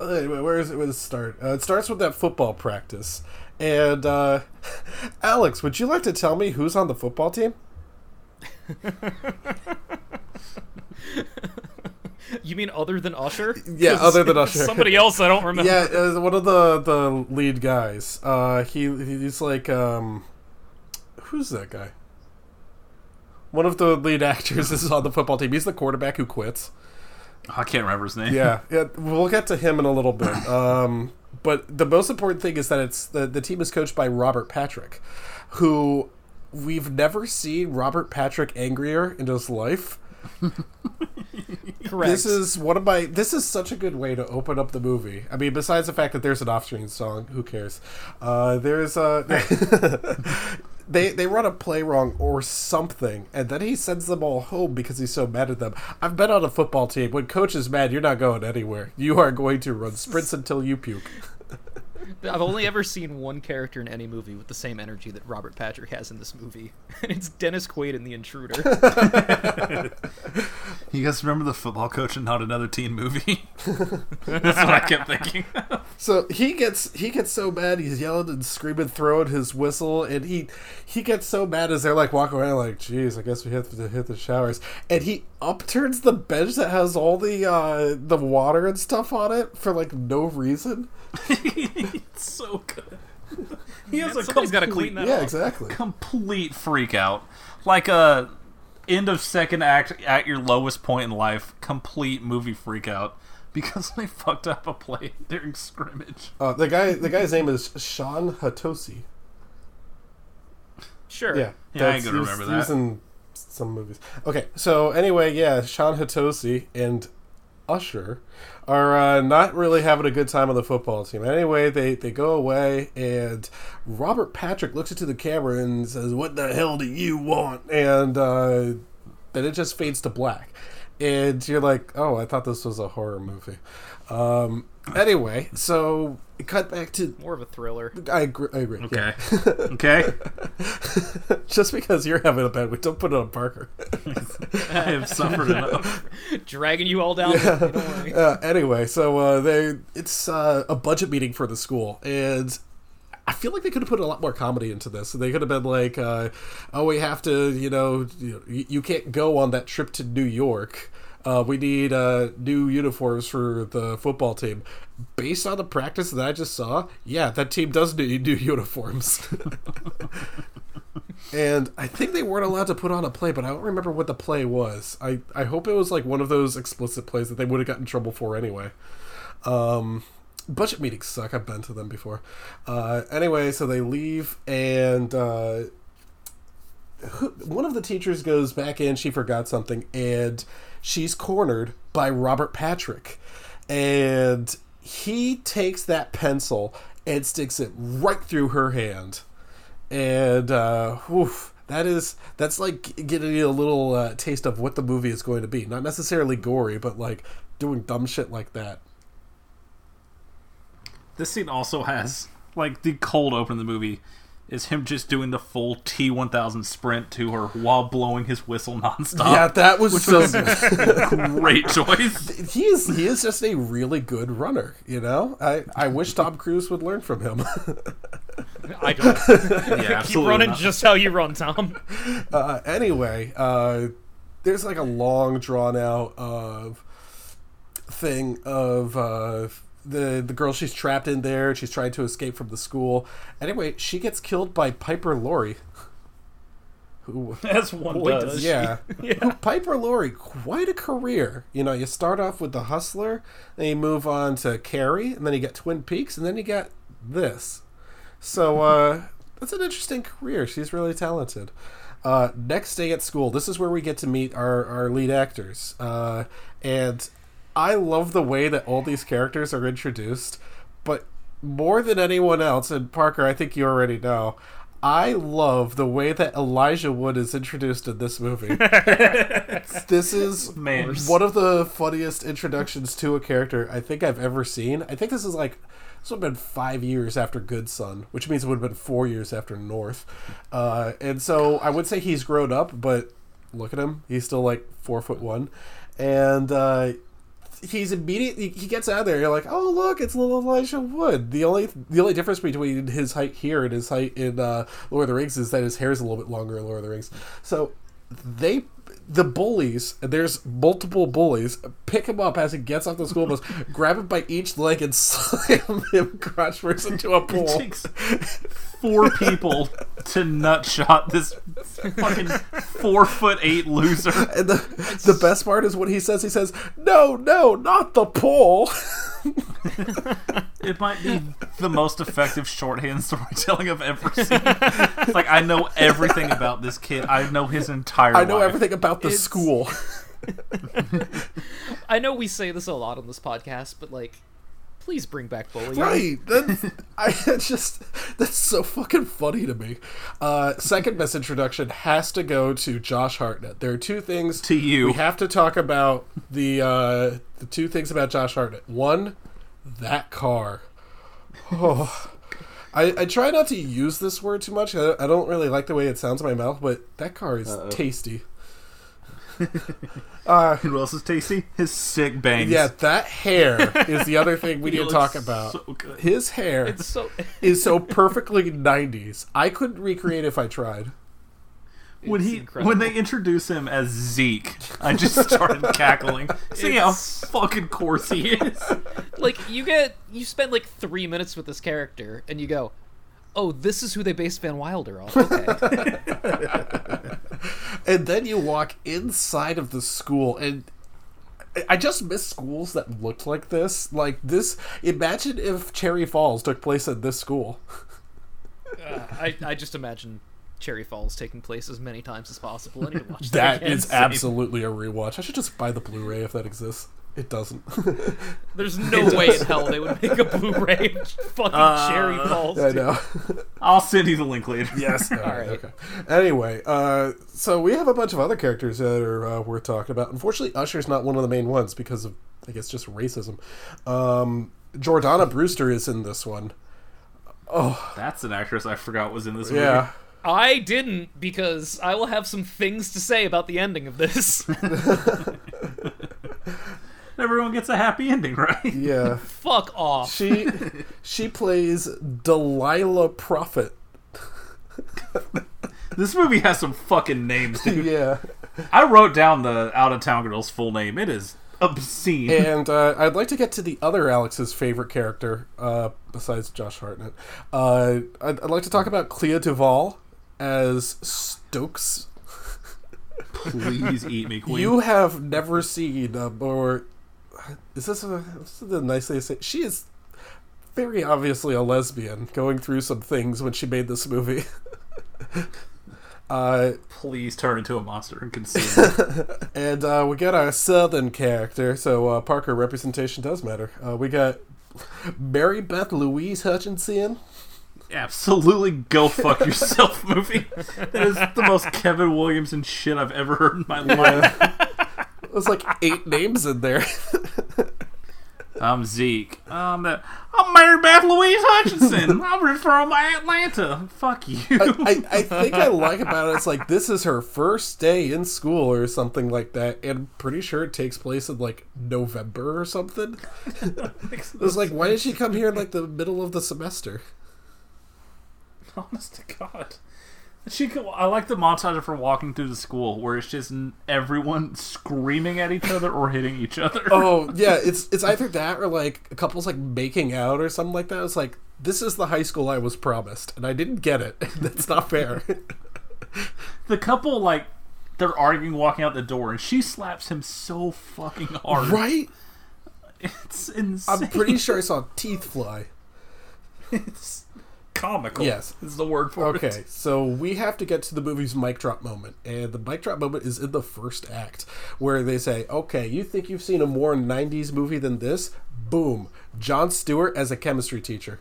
anyway, where is it? Where does it start? Uh, it starts with that football practice, and uh, Alex, would you like to tell me who's on the football team? You mean other than Usher? Yeah, other than Usher. Somebody else I don't remember. Yeah, uh, one of the the lead guys. Uh, he he's like um, who's that guy? One of the lead actors is on the football team. He's the quarterback who quits. I can't remember his name. Yeah, yeah. We'll get to him in a little bit. Um, but the most important thing is that it's the the team is coached by Robert Patrick, who we've never seen Robert Patrick angrier in his life. Correct. This is one of my. This is such a good way to open up the movie. I mean, besides the fact that there's an off-screen song, who cares? Uh, there's a. they they run a play wrong or something, and then he sends them all home because he's so mad at them. I've been on a football team. When coach is mad, you're not going anywhere. You are going to run sprints until you puke. I've only ever seen one character in any movie with the same energy that Robert Patrick has in this movie, and it's Dennis Quaid in The Intruder. You guys remember the football coach and not another teen movie? That's what I kept thinking. So he gets he gets so mad he's yelling and screaming, throwing his whistle, and he he gets so mad as they're like walking around like, "Geez, I guess we have to hit the showers." And he upturns the bench that has all the uh, the water and stuff on it for like no reason. It's so good. He has a Somebody's got to complete, clean that Yeah, up. exactly. complete freak out. Like a end of second act at your lowest point in life, complete movie freak out because they fucked up a play during scrimmage. Uh, the guy the guy's name is Shawn Hatosy. Sure. Yeah, Yeah, I ain't that's- gonna he was- remember he was that. in some movies. Okay, so anyway, yeah, Shawn Hatosy and Usher are uh, not really having a good time on the football team. Anyway, they, they go away, and Robert Patrick looks into the camera and says, "What the hell do you want?" And uh, then it just fades to black, and you're like, "Oh, I thought this was a horror movie." Um, anyway, so cut back to. More of a thriller. I agree. I agree. yeah. Okay. okay. Just because you're having a bad week, don't put it on Parker. I have suffered enough. Dragging you all down. with me, Don't worry. uh, anyway, so uh, they it's uh, a budget meeting for the school, and I feel like they could have put a lot more comedy into this. They could have been like, uh, "Oh, we have to, you know, you, you can't go on that trip to New York." Uh, we need uh, new uniforms for the football team. Based on the practice that I just saw, yeah, that team does need new uniforms. and I think they weren't allowed to put on a play, but I don't remember what the play was. I, I hope it was like one of those explicit plays that they would have gotten in trouble for anyway. Um, budget meetings suck. I've been to them before. Uh, anyway, so they leave, and uh, who, one of the teachers goes back in. She forgot something, and she's cornered by Robert Patrick, and he takes that pencil and sticks it right through her hand, and uh, oof, that is that's like getting you a little uh, taste of what the movie is going to be. Not necessarily gory, but like doing dumb shit like that. This scene also has like the cold open of the movie is him just doing the full T one thousand sprint to her while blowing his whistle nonstop. yeah, that was so. great choice. he is he is just a really good runner. You know, I I wish Tom Cruise would learn from him. I don't. Yeah, Keep absolutely. running not. just how you run, Tom. uh, anyway, uh, there's like a long drawn out of thing of uh, the the girl she's trapped in there. She's trying to escape from the school. Anyway, she gets killed by Piper Laurie. Who As one Boy, does. yeah. Yeah. Who- Piper Laurie, quite a career. You know, you start off with The Hustler, then you move on to Carrie, and then you get Twin Peaks, and then you get this. So, uh, that's an interesting career. She's really talented. Uh, next day at school, this is where we get to meet our, our lead actors. Uh, and I love the way that all these characters are introduced, but more than anyone else, and Parker, I think you already know, I love the way that Elijah Wood is introduced in this movie. this is Man. one of the funniest introductions to a character I think I've ever seen. I think this is like this would have been five years after Good Son, which means it would have been four years after North. Uh, and so I would say he's grown up, but look at him. He's still like four foot one. And uh, he's immediately he gets out of there. You're like, oh look, it's little Elijah Wood. The only the only difference between his height here and his height in uh, Lord of the Rings is that his hair is a little bit longer in Lord of the Rings. So they the bullies and there's multiple bullies pick him up as he gets off the school bus grab him by each leg and slam him crotch first into a pool four people to nutshot this fucking four foot eight loser. and the, the best part is what he says he says no no not the pool It might be the most effective shorthand storytelling I've ever seen. It's like I know everything about this kid. I know his entire. i know life. everything about the It's- school I know we say this a lot on this podcast, but like, please bring back bullying. Right. That's, I it's just that's so fucking funny to me. Uh, second best introduction has to go to Josh Hartnett. There are two things To you. We have to talk about the uh, the two things about Josh Hartnett. One, that car. Oh. I, I try not to use this word too much. I, I don't really like the way it sounds in my mouth, but that car is tasty. Uh, Who else is tasty? His sick bangs. Yeah, that hair is the other thing we He need to talk about. so good. His hair It's so. is so perfectly 90s. I couldn't recreate if I tried. when It's he incredible. when they introduce him as Zeke, I just started cackling. See how fucking coarse he is. like you get you spend like three minutes with this character and you go oh this is who they based van wilder on." okay And then you walk inside of the school and I- just miss schools that looked like this. Like this imagine if Cherry Falls took place at this school. Uh, I, I just imagine cherry falls taking place as many times as possible i need to watch that, That is absolutely a rewatch. I should just buy the Blu-ray if that exists. It doesn't. there's no way in hell they would make a blu-ray of fucking cherry falls I know. I'll send you the link later. Yes. All right. right. Okay. Anyway, uh, so we have a bunch of other characters that are uh, worth talking about. Unfortunately, Usher's not one of the main ones because of, I guess, just racism. Um, Jordana Brewster is in this one. Oh, that's an actress I forgot was in this movie. Yeah. i didn't because i will have some things to say about the ending of this Everyone gets a happy ending, right? Yeah. fuck off She she plays Delilah Profitt. This movie has some fucking names, dude. Yeah. I wrote down the out of town girl's full name. It is obscene. And uh, I'd like to get to the other Alex's favorite character, uh, besides Josh Hartnett. Uh, I'd, I'd like to talk about Clea Duvall as Stokes. Please eat me, queen. You have never seen, uh, or is this, a, this is a nice way to say? She is very obviously a lesbian going through some things when she made this movie. uh, Please turn into a monster and consume. and uh, we got our southern character, so uh, Parker representation does matter. Uh, we got Mary Beth Louise Hutchinson. Absolutely go fuck yourself movie. That is the most Kevin Williamson shit I've ever heard in my life. There's like eight names in there. I'm Zeke. Um, uh, I'm Mary Beth Louise Hutchinson. I'm from Atlanta. Fuck you. I, I think I like about it. It's like this is her first day in school or something like that, and I'm pretty sure it takes place in like November or something. It was like, why did she come here in like the middle of the semester? Honest to God. She, I like the montage of her walking through the school where it's just everyone screaming at each other or hitting each other. Oh yeah, it's it's either that or like a couple's like making out or something like that. It's like this is the high school I was promised, and I didn't get it. That's not fair. The couple like they're arguing walking out the door, and she slaps him so fucking hard. right? It's insane. I'm pretty sure I saw teeth fly. it's comical. Yes. is the word for it. Okay, so we have to get to the movie's mic drop moment, and the mic drop moment is in the first act, where they say, "Okay, you think you've seen a more '90s movie than this? Boom, Jon Stewart as a chemistry teacher."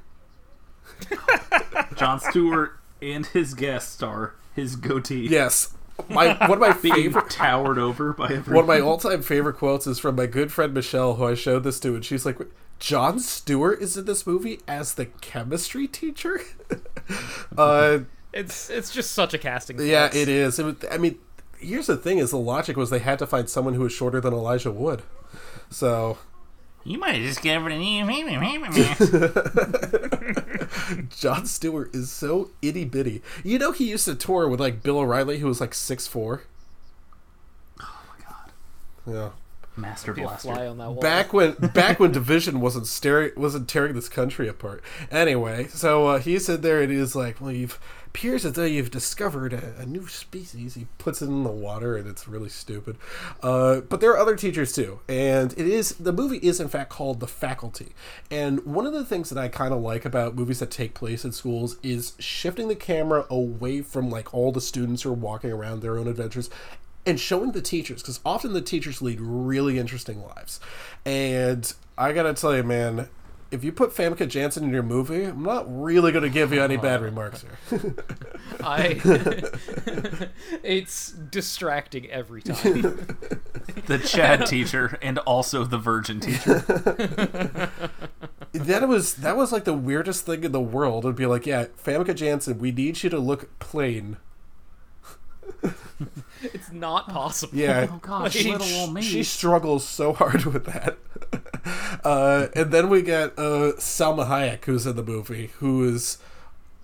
Jon Stewart and his guest star, his goatee, Yes, my one of my being favorite. towered over by everyone. One of my all-time favorite quotes is from my good friend Michelle, who I showed this to, and she's like, "Jon Stewart is in this movie as the chemistry teacher." uh, It's it's just such a casting. yeah, flex. it is. It was, I mean, here's the thing: is the logic was they had to find someone who was shorter than Elijah Wood. So You might have discovered a new. Jon Stewart is so itty bitty. You know, he used to tour with like Bill O'Reilly, who was like six four. Oh my god. Yeah. Master Blaster. fly on that wall. back when back when division wasn't staring wasn't tearing this country apart. Anyway so uh, he's in there and he's like well you've appears as though you've discovered a, a new species. He puts it in the water and it's really stupid. Uh, but there are other teachers too. And it is the movie is in fact called the faculty. And one of the things that i kind of like about movies that take place in schools is shifting the camera away from like all the students who are walking around their own adventures and showing the teachers because often the teachers lead really interesting lives and i gotta tell you man if you put Famke Janssen in your movie, I'm not really going to give you any bad remarks here. I. it's distracting every time. The Chad teacher and also the Virgin teacher. that was that was like the weirdest thing in the world. It'd be like, yeah, Famke Janssen, we need you to look plain. It's not possible. Yeah, Oh god, she, little old me. she struggles so hard with that. Uh, and then we get uh, Salma Hayek, who's in the movie, who is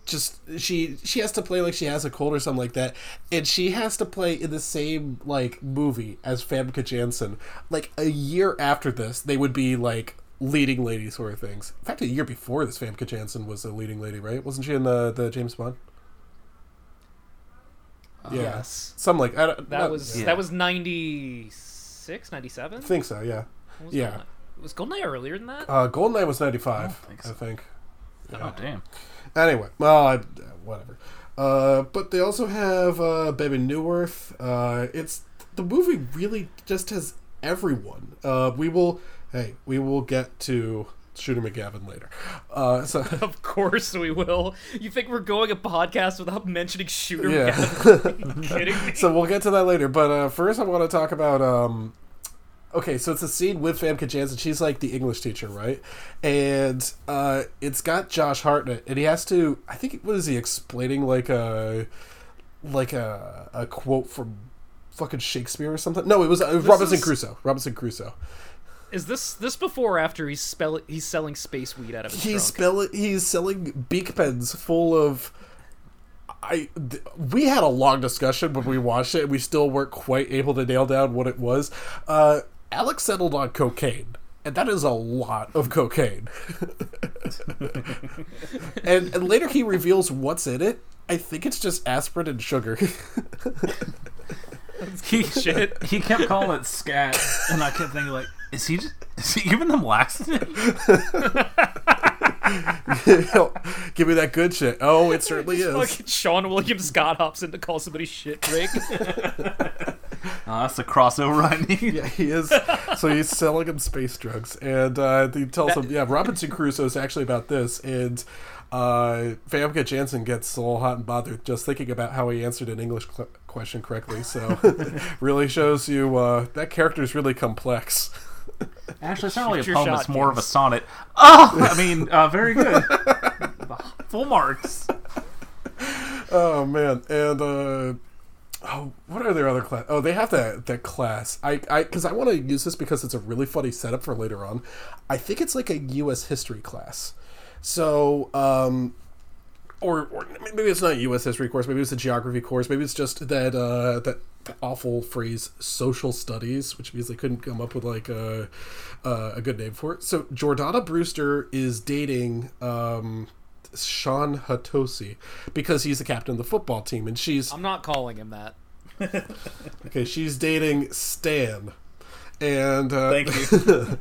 just she she has to play like she has a cold or something like that, and she has to play in the same like movie as Famke Janssen. Like a year after this, they would be like leading lady sort of things. In fact, a year before this, Famke Janssen was a leading lady, right? Wasn't she in the the James Bond? Yeah, Yes. something like I don't, That not- was Yeah. that was 96, 97? I think so. Yeah. Was yeah. Goldeneye- Was Goldeneye earlier than that? Uh, Goldeneye was ninety five, I, think so. think. Oh damn. Anyway, well, I, whatever. Uh, but they also have uh, Bebe Neuwirth. Uh, it's the movie really just has everyone. Uh, we will, hey, we will get to Shooter McGavin later. Uh, so Of course we will. You think we're going a podcast without mentioning Shooter Yeah. McGavin? Kidding me? so we'll get to that later. But uh, first, I want to talk about. Um, okay, so it's a scene with Famke Janssen. She's like the English teacher, right? And uh, it's got Josh Hartnett, and he has to. I think what is he explaining? Like a like a a quote from fucking Shakespeare or something. No, it was uh, Robinson is- Crusoe. Robinson Crusoe. Is this this before or after he's spell he's selling space weed out of his He's spell he's selling Bic pens full of. I th- we had a long discussion when we watched it. and We still weren't quite able to nail down what it was. Uh, Alex settled on cocaine, and that is a lot of cocaine. and, and later he reveals what's in it. I think it's just aspirin and sugar. He Shit. He kept calling it scat, and I kept thinking like, is he just, is he giving them laxative? Give me that good shit. Oh, it certainly is. Fucking Seann William Scott hops in to call somebody shit Drake. Oh, that's the crossover I need. Yeah, he is. So he's selling him space drugs, and uh, he tells him, "Yeah, Robinson Crusoe is actually about this." And uh, Famke Janssen gets a little hot and bothered just thinking about how he answered an English cl- question correctly. So really shows you uh, that character is really complex. Actually, it's not really a your poem. shot, It's more of a James. sonnet. Oh, I mean, uh, very good. Full marks. Oh man, and uh, oh, what are their other class? Oh, they have that that class. I I because I want to use this because it's a really funny setup for later on. I think it's like a U.S. history class. So, um, or, or maybe it's not U.S. history course. Maybe it's a geography course. Maybe it's just that uh, that, that awful phrase social studies, which means they couldn't come up with like a uh, a good name for it. So Jordana Brewster is dating. Um, Shawn Hatosy because he's the captain of the football team and she's I'm not calling him that. okay she's dating Stan and uh, Thank you.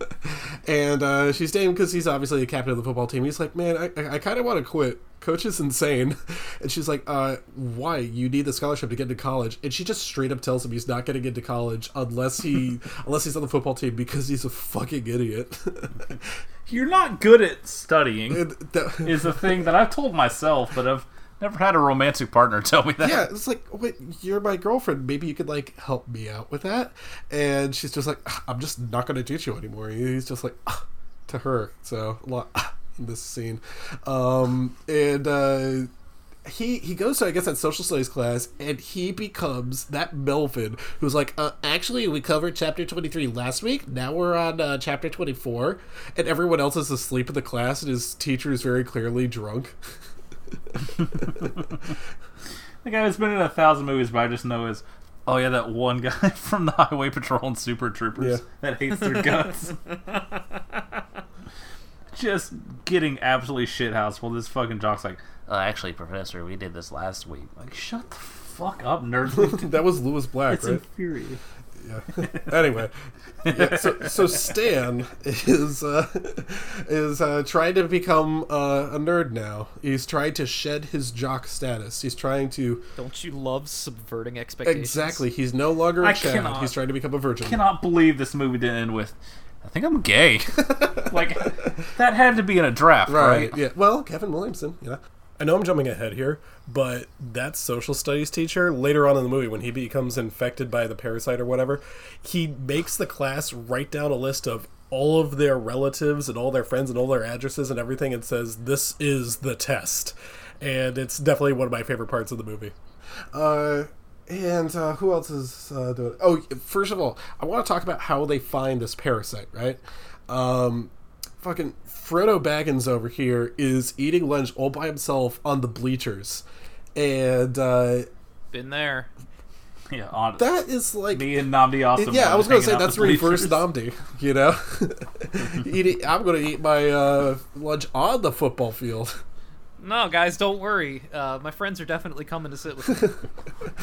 and uh, she's dating because he's obviously the captain of the football team. He's like, man, I, I, kind of want to quit. Coach is insane, and she's like, uh, why? You need the scholarship to get into college, and she just straight up tells him he's not getting into college unless he unless he's on the football team because he's a fucking idiot. You're not good at studying. That- Is a thing that I've told myself, but I've never had a romantic partner tell me that. yeah, it's like, wait, you're my girlfriend. Maybe you could like help me out with that. And she's just like, "Ah, I'm just not going to teach you anymore. He's just like, to her. So a lot in this scene, um, and uh, he he goes to I guess that social studies class, and he becomes that Melvin who's like, uh, actually, we covered chapter 23 last week. Now we're on uh, chapter 24, and everyone else is asleep in the class, and his teacher is very clearly drunk. The guy that's been in a thousand movies, but I just know is, oh yeah, that one guy from the Highway Patrol and Super Troopers Yeah. that hates their guts. just getting absolutely shithoused while this fucking jock's like, uh, actually, Professor, we did this last week. Like, shut the fuck up, nerd. that was Lewis Black, it's right? infuriating. Yeah. anyway, yeah, so so Stan is uh, is uh, trying to become uh, a nerd now. He's trying to shed his jock status. He's trying to Don't you love subverting expectations? exactly. He's no longer a I Chad. cannot- He's trying to become a virgin. I cannot believe this movie didn't end with, I think I'm gay. like, that had to be in a draft, Right. right? Yeah. Well, Kevin Williamson. Yeah. I know I'm jumping ahead here, but that social studies teacher later on in the movie, when he becomes infected by the parasite or whatever, he makes the class write down a list of all of their relatives and all their friends and all their addresses and everything, and says this is the test, and it's definitely one of my favorite parts of the movie. Uh, and uh, who else is uh, doing? Oh, first of all, I want to talk about how they find this parasite, right? Um, fucking Frodo Baggins over here is eating lunch all by himself on the bleachers, and uh, Been there. Yeah, on that is like. me and Namdi Awesome. yeah, I was gonna say that's reverse Namdi, you know. Eating, I'm gonna eat my uh, lunch on the football field. No, guys, don't worry. Uh, my friends are definitely coming to sit with me.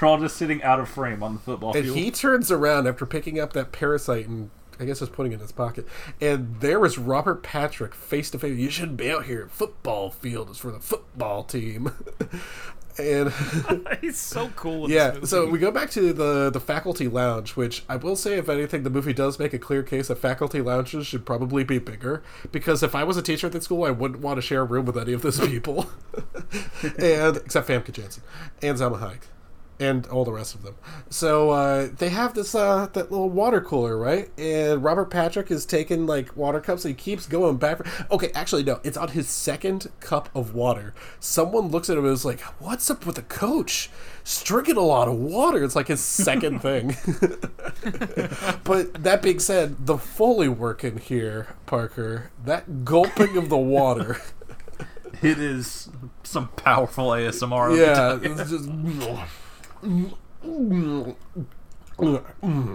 They're all just sitting out of frame on the football And field. he turns around after picking up that parasite and I guess just putting it in his pocket. And there was Robert Patrick face to face. You shouldn't be out here. Football field is for the football team. and He's so cool. In yeah, so we go back to the the faculty lounge, which I will say, if anything, the movie does make a clear case that faculty lounges should probably be bigger. Because if I was a teacher at that school, I wouldn't want to share a room with any of those people, and except Famke Janssen and Salma Hayek. And all the rest of them. So uh, they have this uh, that little water cooler, right? And Robert Patrick is taking like water cups. And he keeps going back. For... Okay, actually no, it's on his second cup of water. Someone looks at him and is like, "What's up with the coach? He's drinking a lot of water." It's like his second thing. but that being said, the Foley work in here, Parker, that gulping of the water. It is some powerful ASMR. yeah,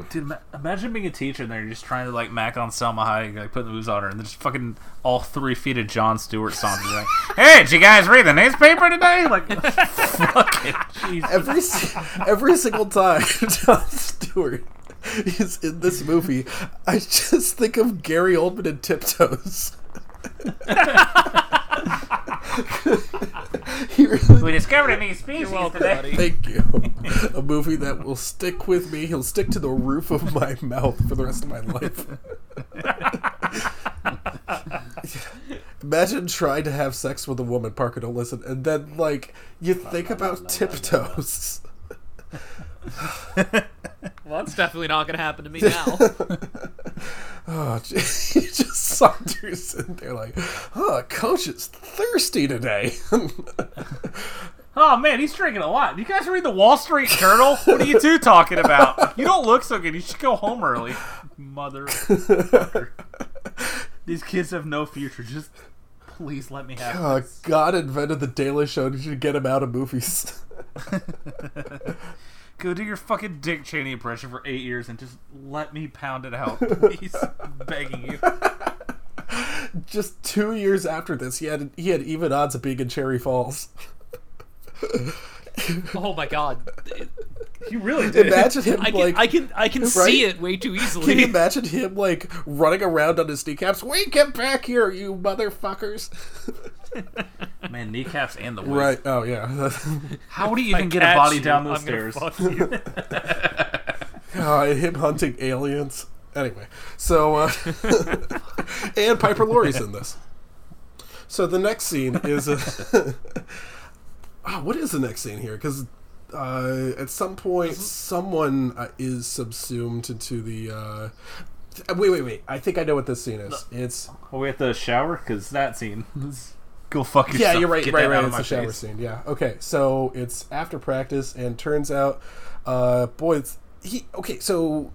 Dude, imagine being a teacher and they're just trying to like mac on Salma Hayek, like putting the moves on her, and they're just fucking all three feet of Jon Stewart songs. Like, hey, did you guys read the newspaper today? Like, fucking Jesus. every every single time Jon Stewart is in this movie, I just think of Gary Oldman and Tiptoes. he really We discovered a new species You're buddy. Thank you. A movie that will stick with me. He'll stick to the roof of my mouth for the rest of my life. Imagine trying to have sex with a woman, Parker, don't listen, and then, like, you think about tiptoes. Well, that's definitely not going to happen to me now. Oh, gee, he just saunters in there like, oh, coach is thirsty today. Oh man, he's drinking a lot. You guys read the Wall Street Journal? What are you two talking about? You don't look so good. You should go home early, mother. These kids have no future. Just please let me have. Uh, God invented the Daily Show. You should get him out of movies. Go do your fucking Dick Cheney impression for eight years and just let me pound it out, please. Begging you. Just two years after this, he had he had even odds of being in Cherry Falls. oh my god. You really did. Imagine him I can like. I can I can Right? see it way too easily. Can you imagine him like running around on his kneecaps? Wait, get back here, you motherfuckers! Man, kneecaps and the wig. Right? Oh yeah. How do you even get a Catch body you, down I'm those gonna stairs? fuck you. Uh, him hunting aliens. Anyway, so uh, and Piper Laurie's in this. So the next scene is a. Ah, what is the next scene here? Because uh, at some point, someone uh, is subsumed into the. Uh, wait, wait, wait! I think I know what this scene is. It's Are we at the shower? Because that scene. is- Go fuck yourself. yeah, you're right, Get right, right. It's the shower face. scene. Yeah. Okay. So it's after practice, and turns out, uh, boy, it's, he. Okay, so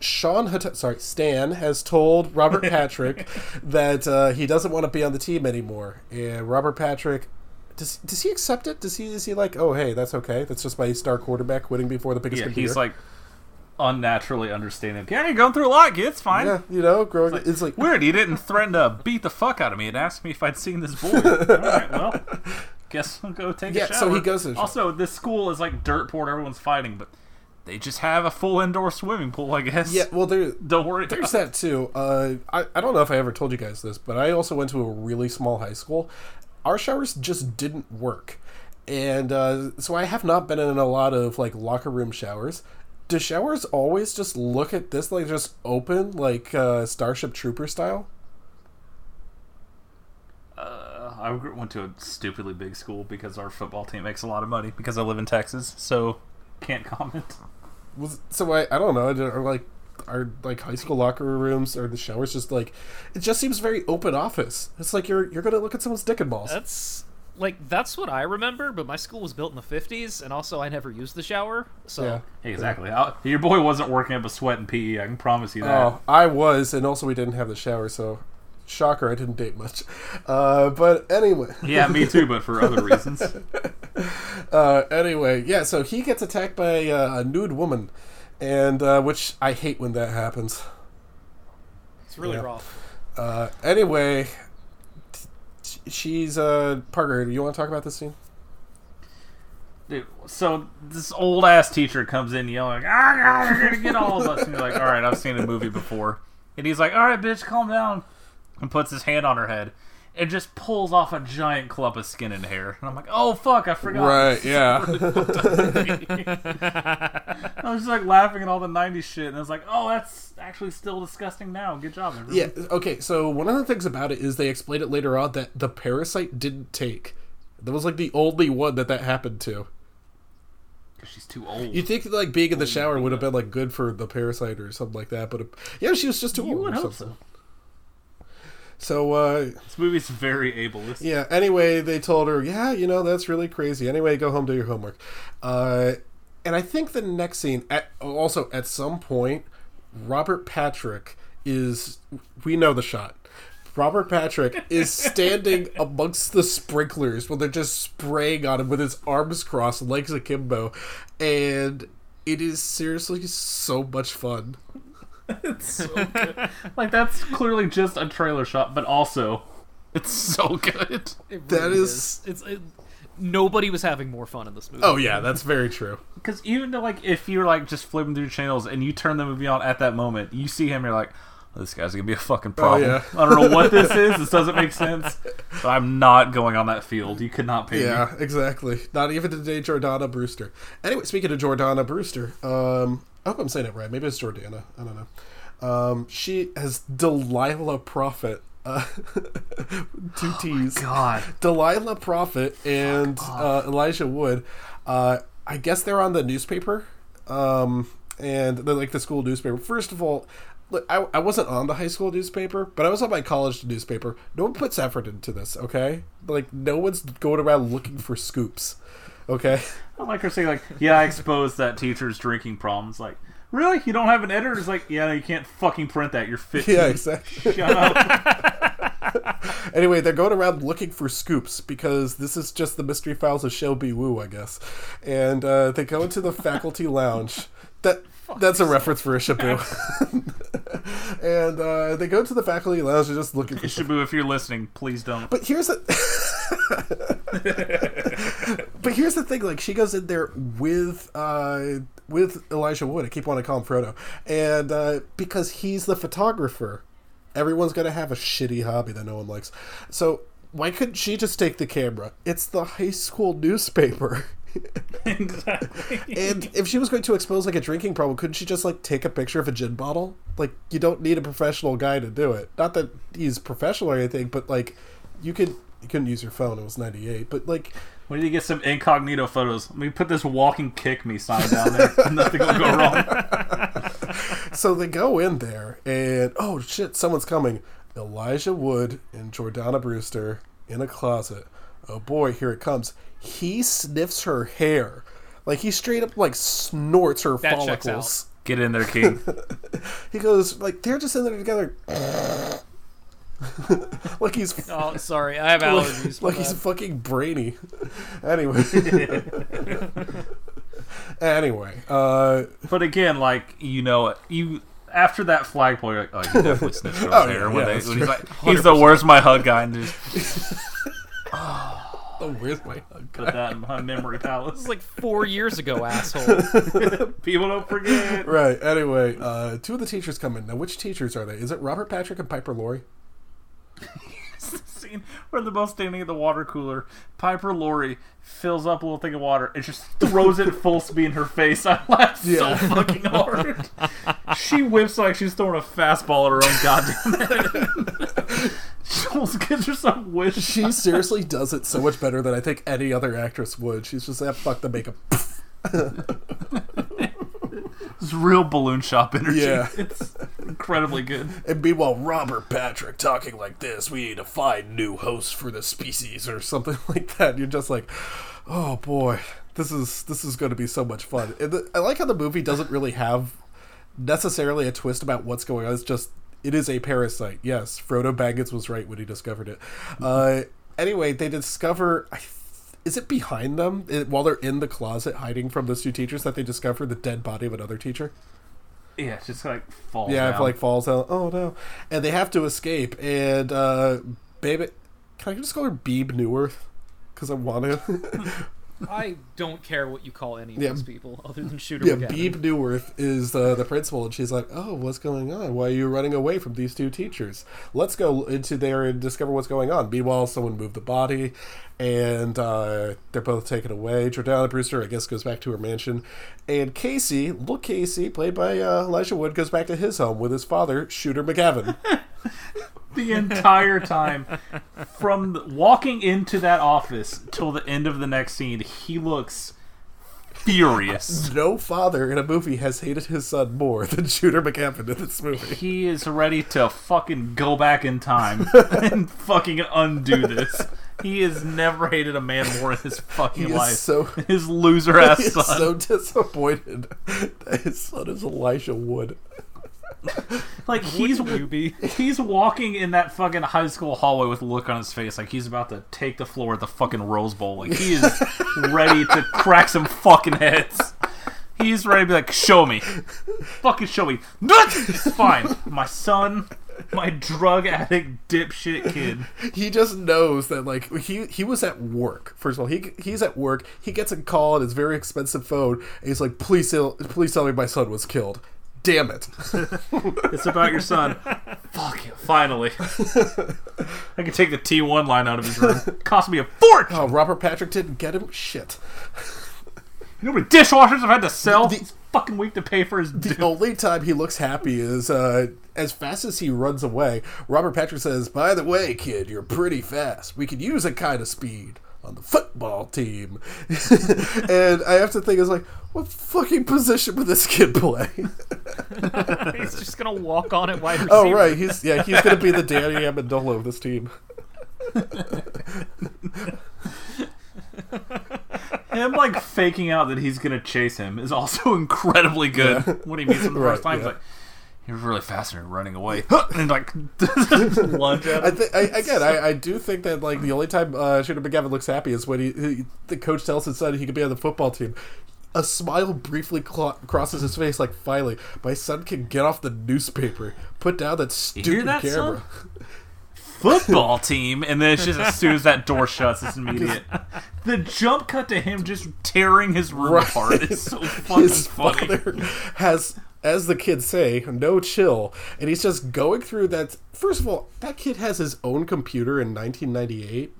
Sean, Hut- sorry, Stan has told Robert Patrick that uh, he doesn't want to be on the team anymore, and Robert Patrick. Does, does he accept it? Does he is he like, oh hey, that's okay. That's just my star quarterback quitting before the biggest Yeah, he's like unnaturally understanding. Yeah, you're going through a lot, kid. It's fine. yeah, you know, growing. It's like, Weird, he didn't threaten to beat the fuck out of me and asked me if I'd seen this boy. Alright, well, guess I'll go take Yeah, a shower. so he goes. Also, this school is like dirt poor, everyone's fighting, but they just have a full indoor swimming pool, I guess. yeah. Well, there, Don't worry. There's that too. Uh, I, I don't know if I ever told you guys this, but I also went to a really small high school. Our showers just didn't work. And uh, so I have not been in a lot of like locker room showers. Do showers always just look at this like just open like uh, Starship Trooper style? Uh, I went to a stupidly big school because our football team makes a lot of money because I live in Texas, so can't comment. Was so I I don't know. Are like are like high school locker rooms or the showers just like it just seems very open office. It's like you're you're gonna look at someone's dick and balls. That's like that's what I remember, but my school was built in the 50s and also I never used the shower. So yeah. Exactly. I- your boy wasn't working up a sweat in PE. I can promise you that. Oh, I was, and also we didn't have the shower, so shocker, I didn't date much. Uh, but anyway, Yeah, me too, but for other reasons. uh, anyway, yeah. So he gets attacked by uh, a nude woman, and uh, which I hate when that happens. it's really Yeah. rough. Uh, anyway, t- she's uh, Parker. Do you want to talk about this scene? Dude, so this old ass teacher comes in yelling, "Ah, you're gonna get all of us!" And you're like, "All right, I've seen the movie before." And he's like, "All right, bitch, calm down," and puts his hand on her head and just pulls off a giant clump of skin and hair. And I'm like, "Oh fuck, I forgot." Right. Yeah. I was just like laughing at all the '90s shit, and I was like, "Oh, that's actually still disgusting now. Good job, everyone." yeah. Okay. So one of the things about it is they explained it later on that the parasite didn't take. That was like the only one that that happened to. Because she's too old. You think like being in the shower would have been like good for the parasite or something like that, but uh, yeah, she was just too You old. would hope something. so. So uh, This movie's very ableist. yeah. Anyway, they told her, yeah, you know that's really crazy. Anyway, go home do your homework. Uh, and I think the next scene, at, also at some point, Robert Patrick is. We know the shot. Robert Patrick is standing amongst the sprinklers when they're just spraying on him with his arms crossed, legs akimbo, and it is seriously so much fun. Like that's clearly just a trailer shot, but also it's so good. It That really is- It's it, nobody was having more fun in this movie. Oh yeah, that's very true. Because even though, like, if you're like just flipping through channels and you turn the movie on at that moment, you see him, you're like, this guy's gonna be a fucking problem. yeah. I don't know what this is. This doesn't make sense. But I'm not going on that field. You could not pay me. Yeah, exactly. Not even today, Jordana Brewster. Anyway, speaking of Jordana Brewster, um, I hope I'm saying it right. Maybe it's Jordana. I don't know. Um, she has Delilah Profitt. Uh, two T's. God. Delilah Profitt and uh, Elijah Wood. Uh, I guess they're on the newspaper, um, and they're like the school newspaper. First of all, look, I, I wasn't on the high school newspaper, but I was on my college newspaper. No one puts effort into this, okay? Like no one's going around looking for scoops, okay? I like her saying like, "Yeah, I exposed that teacher's drinking problems." Like, really? You don't have an editor? It's like, yeah, no, you can't fucking print that. You're 15. Yeah, exactly. Shut up. anyway, they're going around looking for scoops because this is just the mystery files of Shelby Woo, I guess. And uh, they go into the faculty lounge. That that's a reference for a Shabu. and uh, they go to the faculty lounge and just looking for. Shabu, if you're listening, please don't. But here's the. But here's the thing: like she goes in there with uh, with Elijah Wood. I keep wanting to call him Frodo, and uh, because he's the photographer, everyone's gonna have a shitty hobby that no one likes. So why couldn't she just take the camera? It's the high school newspaper. exactly. And if she was going to expose like a drinking problem, couldn't she just like take a picture of a gin bottle? Like you don't need a professional guy to do it. Not that he's professional or anything, but like you could you couldn't use your phone. It was ninety eight, but like We need to get some incognito photos. Let me put this walking kick me sign down there. Nothing will go wrong. so they go in there and oh shit, someone's coming. Elijah Wood and Jordana Brewster in a closet. Oh boy, here it comes. He sniffs her hair. Like he straight up like snorts her That checks follicles. Get in there, King. He goes like they're just in there together. like he's Oh, sorry, I have allergies. like for he's fucking brainy. anyway. anyway, uh But again, like you know, you after that flagpole, you're like, oh, you definitely snitched girl's Oh, hair. yeah, when yeah, they, when he's true. like, he's the worst my hug guy, and just oh, where's my hug? Guy? Put that in my memory palace. This is like four years ago, asshole. People don't forget. Right. Anyway, uh, two of the teachers come in. Now, which teachers are they? Is it Robert Patrick and Piper Laurie? scene where they're both standing at the water cooler. Piper Laurie fills up a little thing of water and just throws it full speed in her face. I laughed Yeah. so fucking hard. she whips like she's throwing a fastball at her own goddamn head. she almost gets herself whipped. She seriously does it so much better than I think any other actress would. She's just like, ah, fuck the makeup. It's real balloon shop energy. Yeah. It's incredibly good. And meanwhile, Robert Patrick talking like this, we need to find new hosts for the species or something like that. You're just like, oh boy, this is this is going to be so much fun. And the, I like how the movie doesn't really have necessarily a twist about what's going on. It's just it is a parasite. Yes, Frodo Baggins was right when he discovered it. Uh, anyway, they discover. I is it behind them it, while they're in the closet hiding from those two teachers that they discover the dead body of another teacher? Yeah, it's just like falls Yeah, down. if like falls out. Oh no! And they have to escape. And uh, baby, can I just call her Beeb Neuwirth? Because I want to. I don't care what you call any of Yeah. these people other than Shooter yeah, McGavin. Beeb Neuwirth is uh, the principal, and she's like, "Oh, what's going on? Why are you running away from these two teachers? Let's go into there and discover what's going on." Meanwhile, someone moved the body, and uh, they're both taken away. Jordana Brewster, I guess, goes back to her mansion, and Casey, little Casey, played by uh, Elijah Wood, goes back to his home with his father, Shooter McGavin. the entire time from walking into that office till the end of the next scene he looks furious no father in a movie has hated his son more than Shooter McGavin in this movie. he is ready to fucking go back in time and fucking undo this he has never hated a man more in his fucking He is life so- his loser ass son so disappointed that his son is Elijah Wood. like he's he's walking in that fucking high school hallway with a look on his face like he's about to take the floor at the fucking Rose Bowl. Like he is ready to crack some fucking heads. He's ready to be like, show me. Fucking show me. It's fine. My son, my drug addict dipshit kid. He just knows that like he he was at work. First of all, he he's at work. He gets a call on his very expensive phone, and he's like, "Please tell, please tell me my son was killed." damn it. It's about your son. Fuck you, finally. I can take the T1 line out of his room. Cost me a fortune. Oh, Robert Patrick didn't get him? Shit. You know how many dishwashers I've had to sell this fucking week to pay for his The due? only time he looks happy is uh, as fast as he runs away. Robert Patrick says, By the way, kid, you're pretty fast. We could use a kind of speed on the football team. and I have to think, it's like, what fucking position would this kid play? He's just gonna walk on it wide receiver. oh, right. He's yeah, he's going to be the Danny Amendola of this team. Him like faking out that he's gonna chase him is also incredibly good. When he meets him the first Right, time, he's like, "You're really fast and you're running away," and like lunge at I him. think I, again, I, I do think that like the only time uh, Shooter McGavin looks happy is when he, he the coach tells his son he could be on the football team. A smile briefly clo- crosses his face, like finally, my son can get off the newspaper, put down that hear stupid that, camera. Football team, and then it's just as soon as that door shuts, it's immediate. The jump cut to him just tearing his room Right. apart is so fucking His funny. father has, as the kids say, no chill, and he's just going through that. First of all, that kid has his own computer in 1998.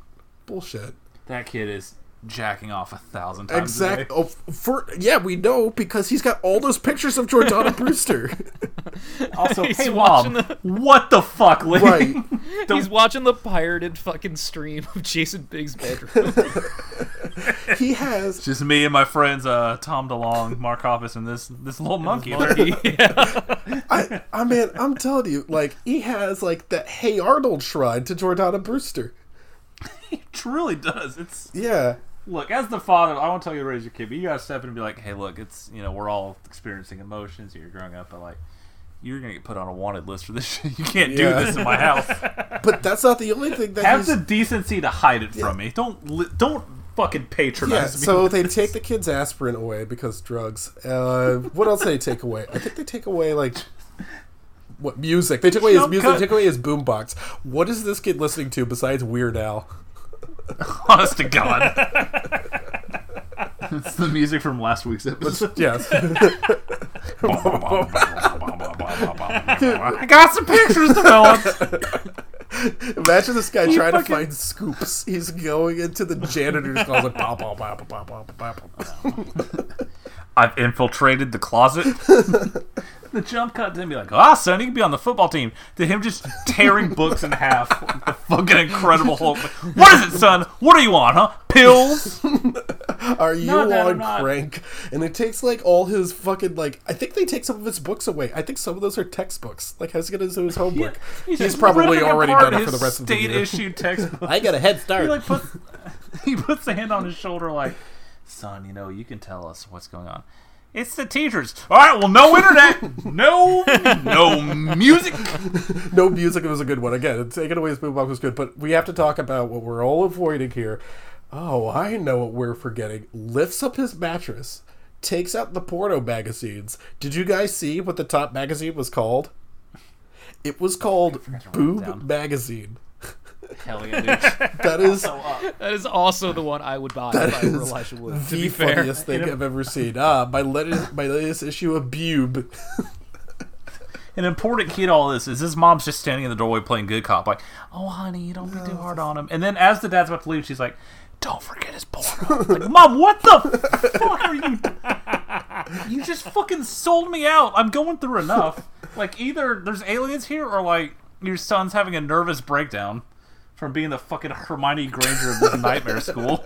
Bullshit. That kid is jacking off a thousand times. Exactly. A day. Oh, for yeah, we know because he's got all those pictures of Jordana Brewster. Also, He's hey watching the- what the fuck, lady? right. He's watching the pirated fucking stream of Jason Biggs' bedroom. He has Just me and my friends, uh, Tom DeLonge, Mark Hoppus, and this this little monkey. yeah. I I mean, I'm telling you, like he has like that Hey Arnold shrine to Jordana Brewster. It truly does. It's Yeah. Look as the father. I won't tell you to raise your kid, but you gotta step in and be like, hey, look, it's you know we're all experiencing emotions. You're growing up, but like. You're gonna get put on a wanted list for this shit. You can't do Yeah. this in my house. But that's not the only thing that Have he's the decency to hide it from me. Don't li- don't fucking Yeah, patronize me. so they take the kid's aspirin away because drugs. Uh, what else they take away? I think they take away like what music? They took away his Jump music. cut. They took away his boombox. What is this kid listening to besides Weird Al? Honest to God. it's the music from last week's episode. Yes. I got some pictures developed. Imagine this guy trying fucking- to find scoops. He's going into the janitor's closet. I've infiltrated the closet. the jump cut to him be like, ah, son, you can be on the football team. To him just tearing books in half. Like the fucking Incredible Hulk. What is it, son? What are you on, huh? Pills? Are you No, Dad, I'm on not. crank? And it takes like all his fucking like. I think they take some of his books away. I think some of those are textbooks. Like how's he gonna do his homework? He's, just probably already done it for the rest of the year. state year. issued textbook. I got a head start. he start. like puts he puts the hand on his shoulder like, son, you know, you can tell us what's going on. It's the teachers. All right, well, no internet, no, no music. no music It was a good one. Again, taking away his boombox was good, but we have to talk about what we're all avoiding here. Oh, I know what we're forgetting. Lifts up his mattress, takes out the porno magazines. Did you guys see what the top magazine was called? It was called Boob. Magazine. Hell yeah, dude. That is That is also the one I would buy if I were is Elijah Wood. To the be fair, funniest thing I've ever seen. Ah, my latest, my latest issue of Bube. An important key to all this is his mom's just standing in the doorway playing good cop, like, "Oh, honey, you don't be too hard on him." And then as the dad's about to leave, she's like, "Don't forget his porno." like, mom, what the fuck are you? You just fucking sold me out. I'm going through enough. Like, either there's aliens here, or like your son's having a nervous breakdown from being the fucking Hermione Granger of this nightmare school.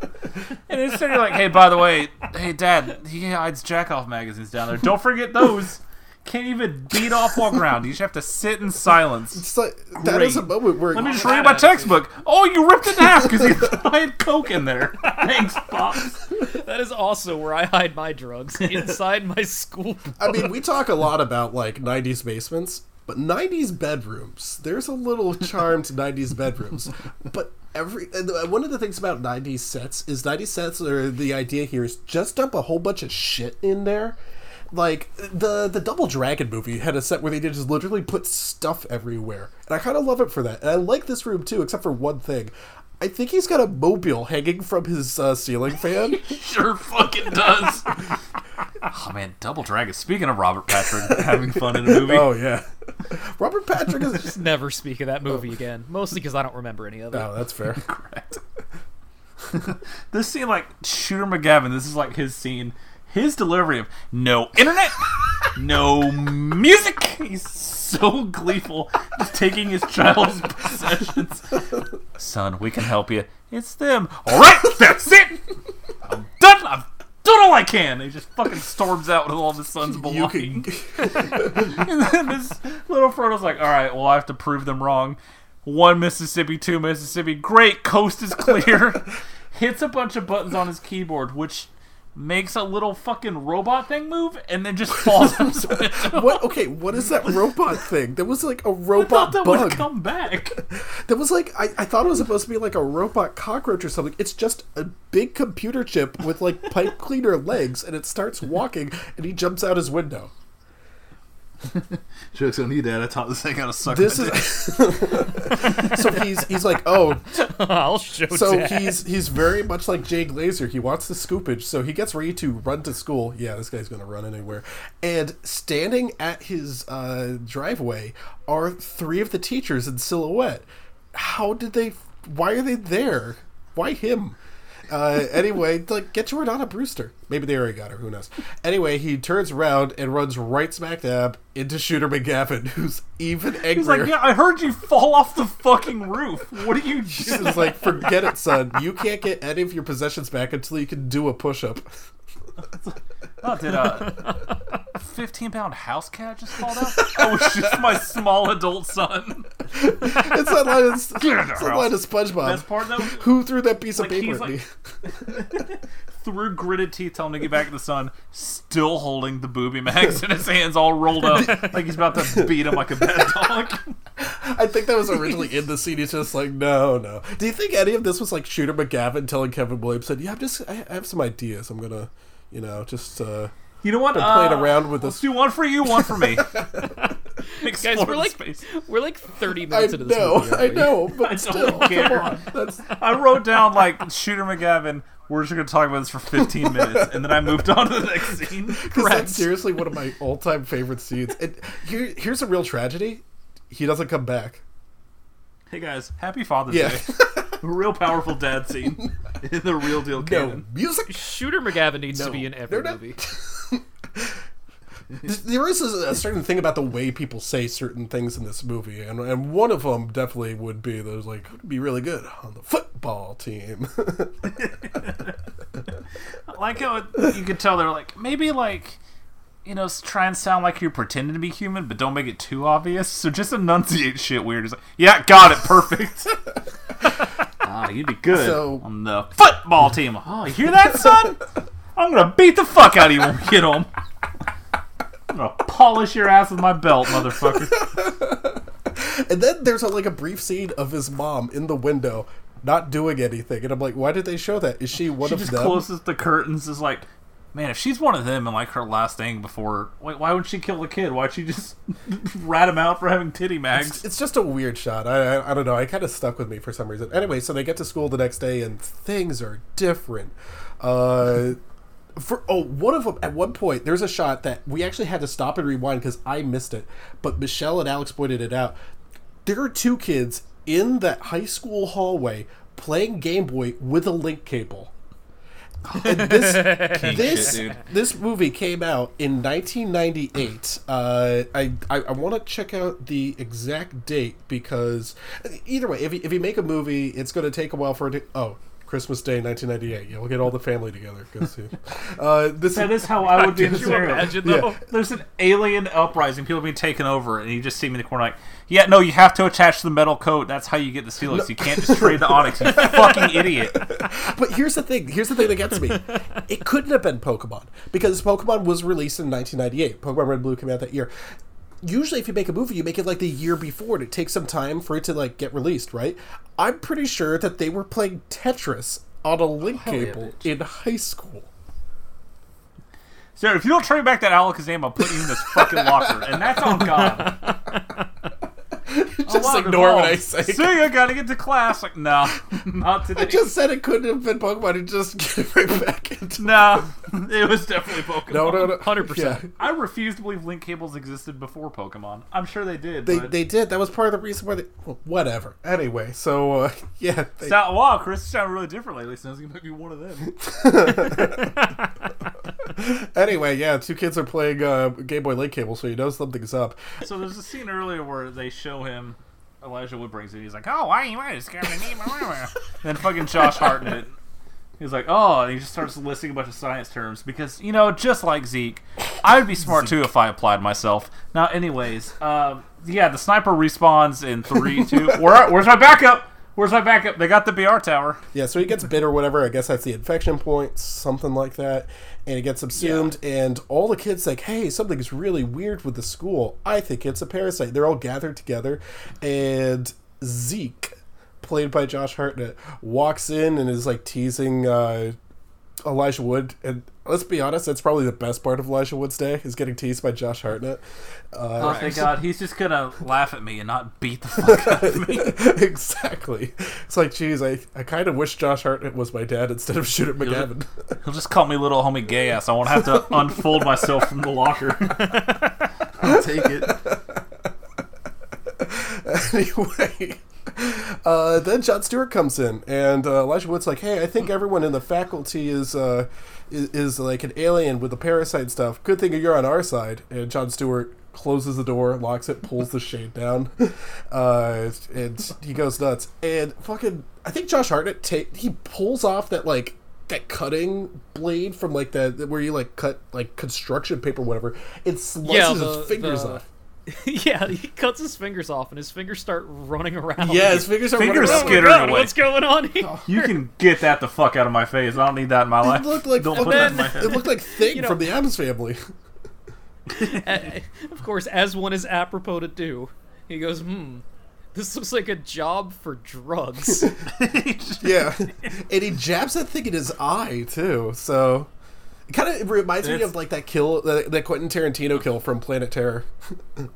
And instead, you're like, "Hey, by the way, hey, dad, he hides jack off magazines down there. Don't forget those." Can't even beat off while around. You just have to sit in silence. It's like that is a moment where Let me just read my textbook. Oh, you ripped it in half because you thought I had coke in there. Thanks, pops. that is also where I hide my drugs inside my school. I mean, we talk a lot about like '90s basements, but '90s bedrooms. There's a little charm to '90s bedrooms, but every one of the things about '90s sets is '90s sets are the idea here is just dump a whole bunch of shit in there. Like the the Double Dragon movie had a set where they did just literally put stuff everywhere, and I kind of love it for that. And I like this room too, except for one thing. I think he's got a mobile hanging from his uh, ceiling fan. Sure fucking does. Oh man, Double Dragon. Speaking of Robert Patrick having fun in a movie, Oh yeah, Robert Patrick is just. Never speak of that movie oh. again. Mostly because I don't remember any of it. Oh, that's fair. correct. this scene, like Shooter McGavin, this is like his scene. His delivery of no internet, no music. He's so gleeful, just taking his child's possessions. Son, we can help you. It's them. All right, that's it. I'm done. I've done all I can. He just fucking storms out with all of his son's can. And then this little Frodo's like, all right, well, I have to prove them wrong. One Mississippi, two Mississippi. Great, coast is clear. Hits a bunch of buttons on his keyboard, which makes a little fucking robot thing move, and then just falls. What? Okay, what is that robot thing? There was like a I thought robot that bug. would come back. That was like I, I thought it was supposed to be like a robot cockroach or something. It's just a big computer chip with like pipe cleaner legs, and it starts walking, and he jumps out his window. Jokes on you, Dad. I taught this thing how to suck. This my is dick. so he's he's like oh I'll show so Dad. he's he's very much like Jay Glazer. He wants the scoopage, so he gets ready to run to school. Yeah, this guy's gonna run anywhere. And standing at his uh, driveway are three of the teachers in silhouette. How did they? Why are they there? Why him? Uh, anyway, like get Jordana Brewster. Maybe they already got her. Who knows? Anyway, he turns around and runs right smack dab into Shooter McGavin, who's even angrier. He's like, yeah, I heard you fall off the fucking roof. What are you doing? It's like, forget it, son. You can't get any of your possessions back until you can do a push up. Oh, did a 15 pound house cat just fall down? Oh, that was just my small adult son. It's that line of, it's Get in the that line of SpongeBob. Best part though, Who threw that piece Like, of paper at me? through gritted teeth, telling him to get back in the sun, still holding the booby mags in his hands, all rolled up, like he's about to beat him like a bad dog. I think that was originally in the scene. He's just like, no, no. Do you think any of this was like Shooter McGavin telling Kevin Williamson, "Yeah, I'm just, I I have some ideas. I'm gonna, you know, just uh, You know what? been playing Uh, around with Let's this." do one for you, one for me. Guys, we're like space. we're like 30 I minutes into this know, movie. I aren't know, but I still, don't care. come on. I wrote down like Shooter McGavin. We're just gonna talk about this for 15 minutes, and then I moved on to the next scene. Because that's seriously one of my all-time favorite scenes. And here, here's a real tragedy: he doesn't come back. Hey guys, happy Father's Yeah. Day. A real powerful dad scene in the real deal No canon. music. Shooter McGavin needs No, to be in every they're not- movie. There is a, a certain thing about the way people say certain things in this movie, and, and one of them definitely would be those like would be really good on the football team. Like how it- you could tell they're like maybe like you know s- try and sound like you're pretending to be human, but don't make it too obvious. So just enunciate shit weird. It's like, yeah, got it, perfect. Ah, you'd be good So- on the football team. Oh, you hear that, son? I'm gonna beat the fuck out of you when we get home. I'm gonna polish your ass with my belt, motherfucker. and then there's a, like a brief scene of his mom in the window not doing anything, and I'm like, why did they show that? Is she one she of just them? closes the curtains. Is like, man, if she's one of them and like her last thing before, wait, why would she kill the kid? Why'd she just rat him out for having titty mags? It's just a weird shot. I, I, I don't know. I kind of stuck with me for some reason. Anyway, so they get to school the next day and things are different. Uh, for oh, one of them at one point there's a shot that we actually had to stop and rewind because I missed it, but Michelle and Alex pointed it out. There are two kids in that high school hallway playing Game Boy with a link cable. This this shit, this movie came out in 1998. Uh, I I, I want to check out the exact date because either way, if you, if you make a movie, it's going to take a while for it. to... Oh, Christmas Day, 1998. Yeah, we'll get all the family together. Go see. Uh, this That is how I would be in the you scenario. imagine though? There's an alien uprising, people being taken over, and you just see me in the corner like, yeah, no, you have to attach the metal coat. That's how you get the Steelix. You can't just trade the Onix. You fucking idiot. But here's the thing. Here's the thing that gets me. It couldn't have been Pokemon because Pokemon was released in 1998. Pokemon Red and Blue came out that year. Usually, if you make a movie, you make it like the year before, and it takes some time for it to like get released, right? I'm pretty sure that they were playing Tetris on a link cable in high school. Sir, if you don't turn back that Alakazam, I'll put you in this fucking locker. And that's on God. Just ignore what I say. See, I gotta get to class. Like, no, not today. I just said it couldn't have been Pokemon. He just get right back into. No, it was definitely Pokemon. No, no, no. 100%. Yeah. I refuse to believe link cables existed before Pokemon. I'm sure they did. They, but... they did. That was part of the reason why they. Well, whatever. Anyway, so uh, yeah, they, Sound, wow, Chris sounded really different lately. Sounds like he might be one of them. anyway, yeah, two kids are playing uh, Game Boy Link cable, so you know something's up. so there's a scene earlier where they show him. Elijah Wood brings it. He's like, "Oh, why you to scare me?" then fucking Josh Hartnett. He's like, "Oh," and he just starts listing a bunch of science terms because you know, just like Zeke, I would be smart too if I applied myself. Now, anyways, um, yeah, the sniper respawns in three, two. Where, where's my backup? Where's my backup? They got the BR tower. Yeah, so he gets bit or whatever. I guess that's the infection point, something like that. And he gets subsumed, and all the kids like, "Hey, something's really weird with the school. I think it's a parasite." They're all gathered together, and Zeke, played by Josh Hartnett, walks in and is like teasing uh, Elijah Wood. And let's be honest, that's probably the best part of Elijah Wood's day is getting teased by Josh Hartnett. Uh, oh, thank God, he's just gonna laugh at me and not beat the fuck out of me. exactly. It's like, geez, I, I kind of wish Josh Hartnett was my dad instead of Shooter McGavin. He'll just call me little homie gay ass. I won't have to unfold myself from the locker. I'll take it. anyway, uh, then Jon Stewart comes in, and uh, Elijah Wood's like, "Hey, I think everyone in the faculty is, uh, is is like an alien with the parasite stuff. Good thing you're on our side." And Jon Stewart closes the door, locks it, pulls the shade down, uh, and he goes nuts. And fucking, I think Josh Hartnett ta- he pulls off that like that cutting blade from like that where you like cut like construction paper, or whatever. It slices Yeah, the- his fingers the- off. yeah, he cuts his fingers off, and his fingers start running around. Yeah, his fingers are Fingers running around. Oh God, away. what's going on here? You can get that the fuck out of my face. I don't need that in my life. It looked like don't fucking- put that in my it looked like Thing You know- from the Addams Family. Of course, as one is apropos to do, he goes, "Hmm, this looks like a job for drugs." yeah, and he jabs that thing in his eye too. So it kind of reminds me of like that kill, that, that Quentin Tarantino kill from Planet Terror.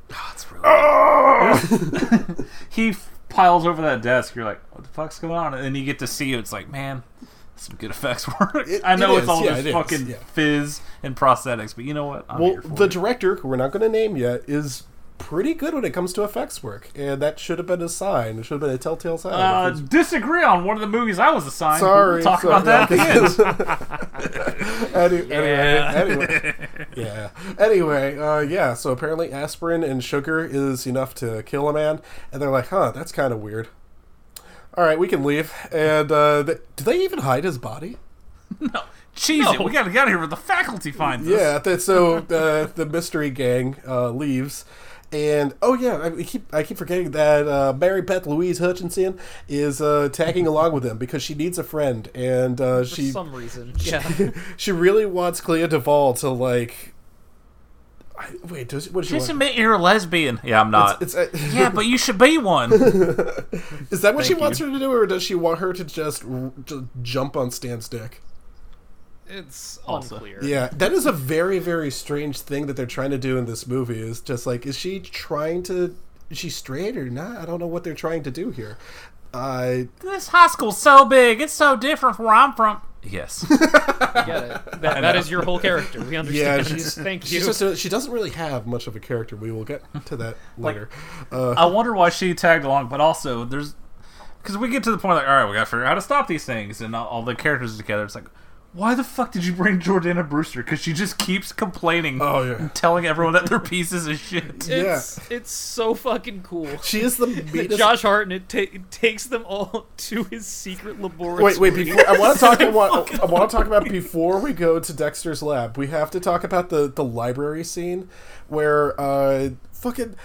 Oh, he f- piles over that desk. You're like, what the fuck's going on? And then you get to see it. It's like, man, some good effects work. It- I know it it's is, all yeah, just it is, fucking yeah. fizz and prosthetics, but you know what? I'm well, here for the it. director, who we're not going to name yet, is pretty good when it comes to effects work, and that should have been a sign. It should have been a telltale sign. uh, disagree on one of the movies I was assigned. but Sorry, we'll talk sorry, about that at the Yeah. Anyway, anyway, yeah. Anyway, uh, yeah. So apparently, aspirin and sugar is enough to kill a man, and they're like, "Huh, that's kind of weird." All right, we can leave. And uh, th- do they even hide his body? Cheese it. We gotta get out of here before the faculty finds us. Yeah. That, so uh, the mystery gang uh, leaves. And oh yeah, I keep I keep forgetting that uh, Mary Beth Louise Hutchinson is uh, tagging along with them because she needs a friend, and uh, for she some reason, yeah. she really wants Clea DuVall to like. I, wait, does what does she Just want? admit you're a lesbian. Yeah, I'm not. It's, uh, yeah, but you should be one. is that what she Thank wants you. her to do, or does she want her to just, r- just jump on Stan's dick? It's Also. unclear. Yeah, that is a very very strange thing that they're trying to do in this movie. Is just like, is she trying to? Is she straight or not? I don't know what they're trying to do here. Uh, this high school's so big. It's so different from where I'm from. Yes. Get it. That, that is your whole character. We yeah, understand. she's Thank she's just a, she doesn't really have much of a character. We will get to that later. Uh, I wonder why she tagged along, but also there's because we get to the point like, all right, we gotta figure out how to stop these things, and all, all the characters are together. It's like, why the fuck did you bring Jordana Brewster? Because she just keeps complaining, Oh, yeah. and telling everyone that they're pieces of shit. Yeah. It's, it's so fucking cool. she is the meanest. Josh Hartnett ta- takes them all to his secret laboratory. Wait, wait. Before I want to talk. I want, I want to talk about before we go to Dexter's lab. We have to talk about the the library scene where uh fucking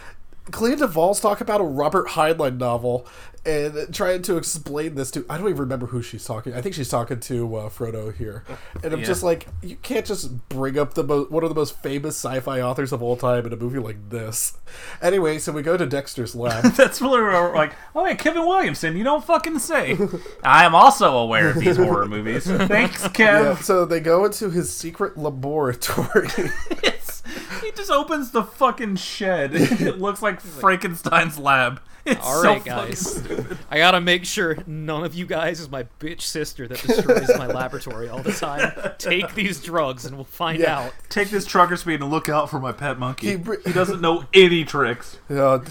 Clea DuVall's talk about a Robert Heinlein novel and trying to explain this to. I don't even remember who she's talking. I think she's talking to uh, Frodo here, and I'm Yeah. just like, you can't just bring up the mo- one of the most famous sci-fi authors of all time in a movie like this. Anyway, so we go to Dexter's lab. That's really where we're like, oh yeah, Kevin Williamson. You don't fucking say. I am also aware of these horror movies. Thanks, Kev. yeah, so they go into his secret laboratory. It's He just opens the fucking shed. It looks like Frankenstein's lab. It's All so guys. I gotta make sure none of you guys is my bitch sister that destroys my laboratory all the time. Take these drugs and we'll find Yeah. out. Take this trucker speed and look out for my pet monkey. He He, doesn't know any tricks. Yeah.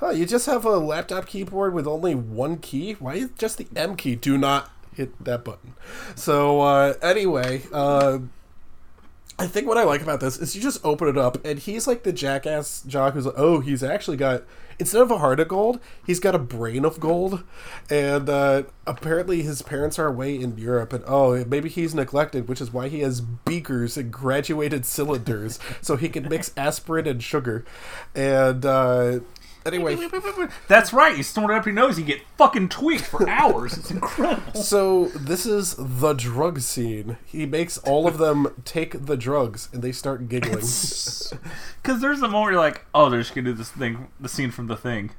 huh, you just have a laptop keyboard with only one key? Why just the M key? Do not hit that button. So, uh, anyway, uh, I think what I like about this is you just open it up, and he's like the jackass jock who's like, oh, he's actually got instead of a heart of gold, he's got a brain of gold, and uh, apparently his parents are away in Europe, and oh, maybe he's neglected, which is why he has beakers and graduated cylinders so he can mix aspirin and sugar, and uh, anyway. That's right. You snort it up your nose, you get fucking tweaked for hours. It's incredible. So this is the drug scene. He makes all of them take the drugs, and they start giggling. Because there's a moment where you're like, oh, they're just gonna do this thing, the scene from the thing,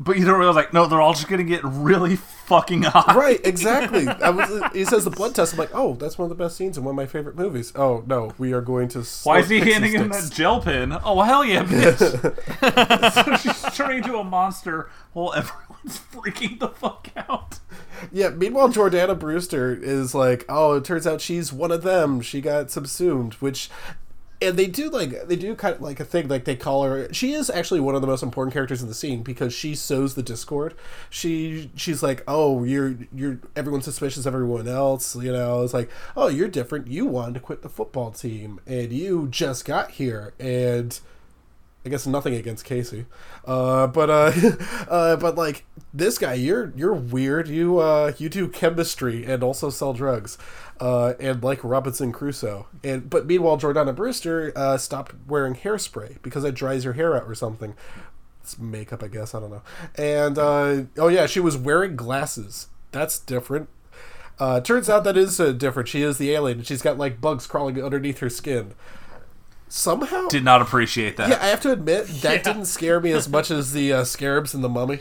but you don't realize like, no, they're all just gonna get really fucking hot. right, exactly. I was, he says the blood test. I'm like, oh, that's one of the best scenes in one of my favorite movies. Oh no, we are going to. Why is oh, he snort pixie handing him that gel pen? Oh hell yeah, bitch! so she's turning into a monster while everyone's freaking the fuck out. Yeah. Meanwhile, Jordana Brewster is like, oh, it turns out she's one of them. She got subsumed, which. And they do like they do kind of like a thing like they call her. She is actually one of the most important characters in the scene because she sows the discord. She she's like, oh, you're you're everyone's suspicious of everyone else. You know, it's like, oh, you're different. You wanted to quit the football team, and you just got here, and I guess nothing against Casey, uh, but uh, uh, but like this guy, you're you're weird. You uh, you do chemistry and also sell drugs, uh, and like Robinson Crusoe. And but meanwhile, Jordana Brewster uh, stopped wearing hairspray because it dries your hair out or something. It's makeup, I guess. I don't know. And uh, oh yeah, she was wearing glasses. That's different. Uh, turns out that is uh, different. She is the alien, and she's got like bugs crawling underneath her skin. Somehow, Did not appreciate that. yeah, I have to admit that didn't scare me as much as the uh, scarabs and the mummy.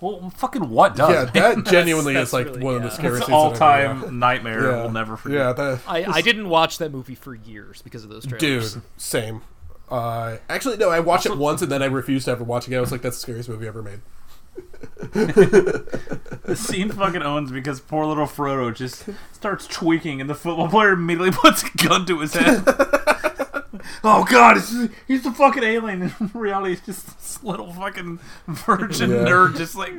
Well, fucking what does? yeah, that genuinely that's is like really- one of the scariest It's things. all time nightmare. Yeah. We'll never forget. Yeah, that, I, I didn't watch that movie for years because of those trailers. dude, same. Uh, actually, no, I watched it once and then I refused to ever watch it again. I was like, that's the scariest movie ever made. The scene fucking owns because poor little Frodo just starts tweaking, and the football player immediately puts a gun to his head. Oh god, it's, he's the fucking alien. In reality, it's just this little fucking virgin Yeah. nerd, just like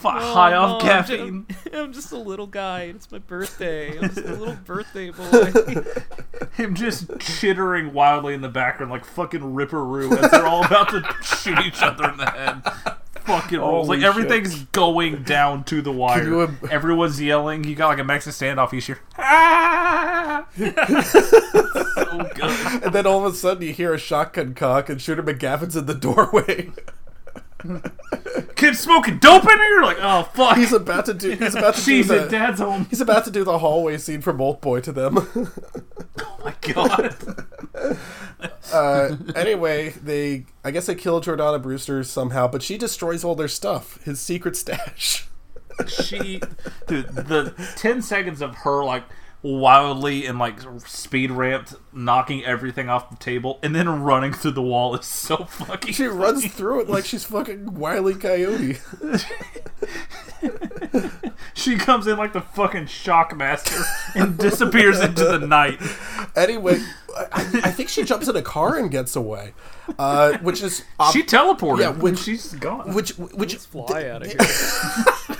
fi- Oh, high off Mom, I'm ju- caffeine. I'm just a little guy. It's my birthday. I'm just a little birthday boy. Him just chittering wildly in the background like fucking Ripperoo as they're all about to shoot each other in the head. Fucking rolls. Like Holy shit. everything's going down to the wire. you im- Everyone's yelling. You got like a Mexican standoff. You hear, ah! so. And then all of a sudden you hear a shotgun cock and Shooter McGavin's in the doorway. Kid smoking dope in here. Like, oh fuck. he's about to do. He's about to do Jesus, the. dad's home. He's about to do the hallway scene from Old Boy to them. Oh my god. uh, anyway, they I guess they kill Jordana Brewster somehow, but she destroys all their stuff, his secret stash. she, dude, the ten seconds of her like wildly and like speed ramped, knocking everything off the table, and then running through the wall is so fucking. She runs through it like she's fucking Wile E. Coyote. She comes in like the fucking shockmaster and disappears into the night. Anyway, I, I think she jumps in a car and gets away, uh, which is ob- She teleported. Yeah, when when- she's gone. which which Fly out of here.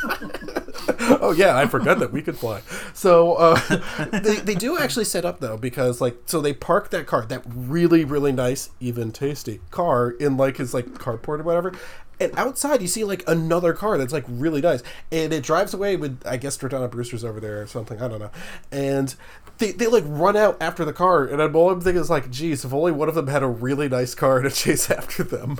oh yeah, I forgot that we could fly. So uh, they they do actually set up though because like so they park that car, that really really nice, even tasty car in like his like carport or whatever. And outside you see like another car that's like really nice, and it drives away with I guess Jordana Brewster's over there or something. I don't know, and. They, they like run out after the car, and I'm all I'm thinking is like, geez, if only one of them had a really nice car to chase after them.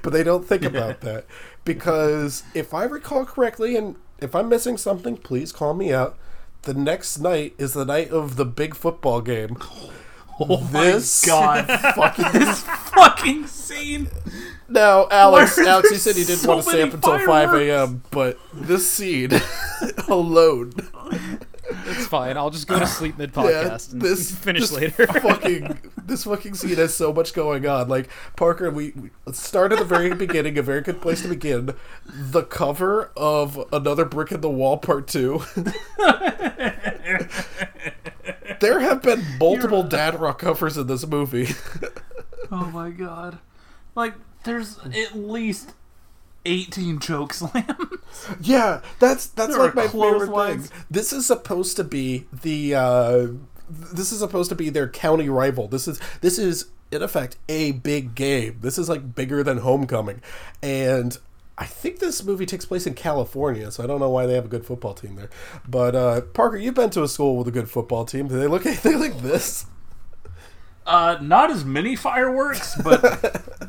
but they don't think about that because if I recall correctly, and if I'm missing something, please call me out. The next night is the night of the big football game. oh this my god. fucking this fucking scene. now, Alex. Alex, you said you didn't so want to stay up until five a.m., but this scene alone. Fine. I'll just go to sleep mid Yeah, podcast and this finish this later. fucking this fucking scene has so much going on. Like Parker, we, we start at the very beginning. A very good place to begin. The cover of another brick in the wall, part two. there have been multiple dad rock covers in this movie. Oh my god. Like, there's at least 18 choke slams. Yeah, that's that's There like my favorite thing. This is supposed to be the uh this is supposed to be their county rival. This is this is in effect a big game. This is like bigger than Homecoming. And I think this movie takes place in California, so I don't know why they have a good football team there. But uh Parker, you've been to a school with a good football team. Do they look anything like this? Uh, not as many fireworks, but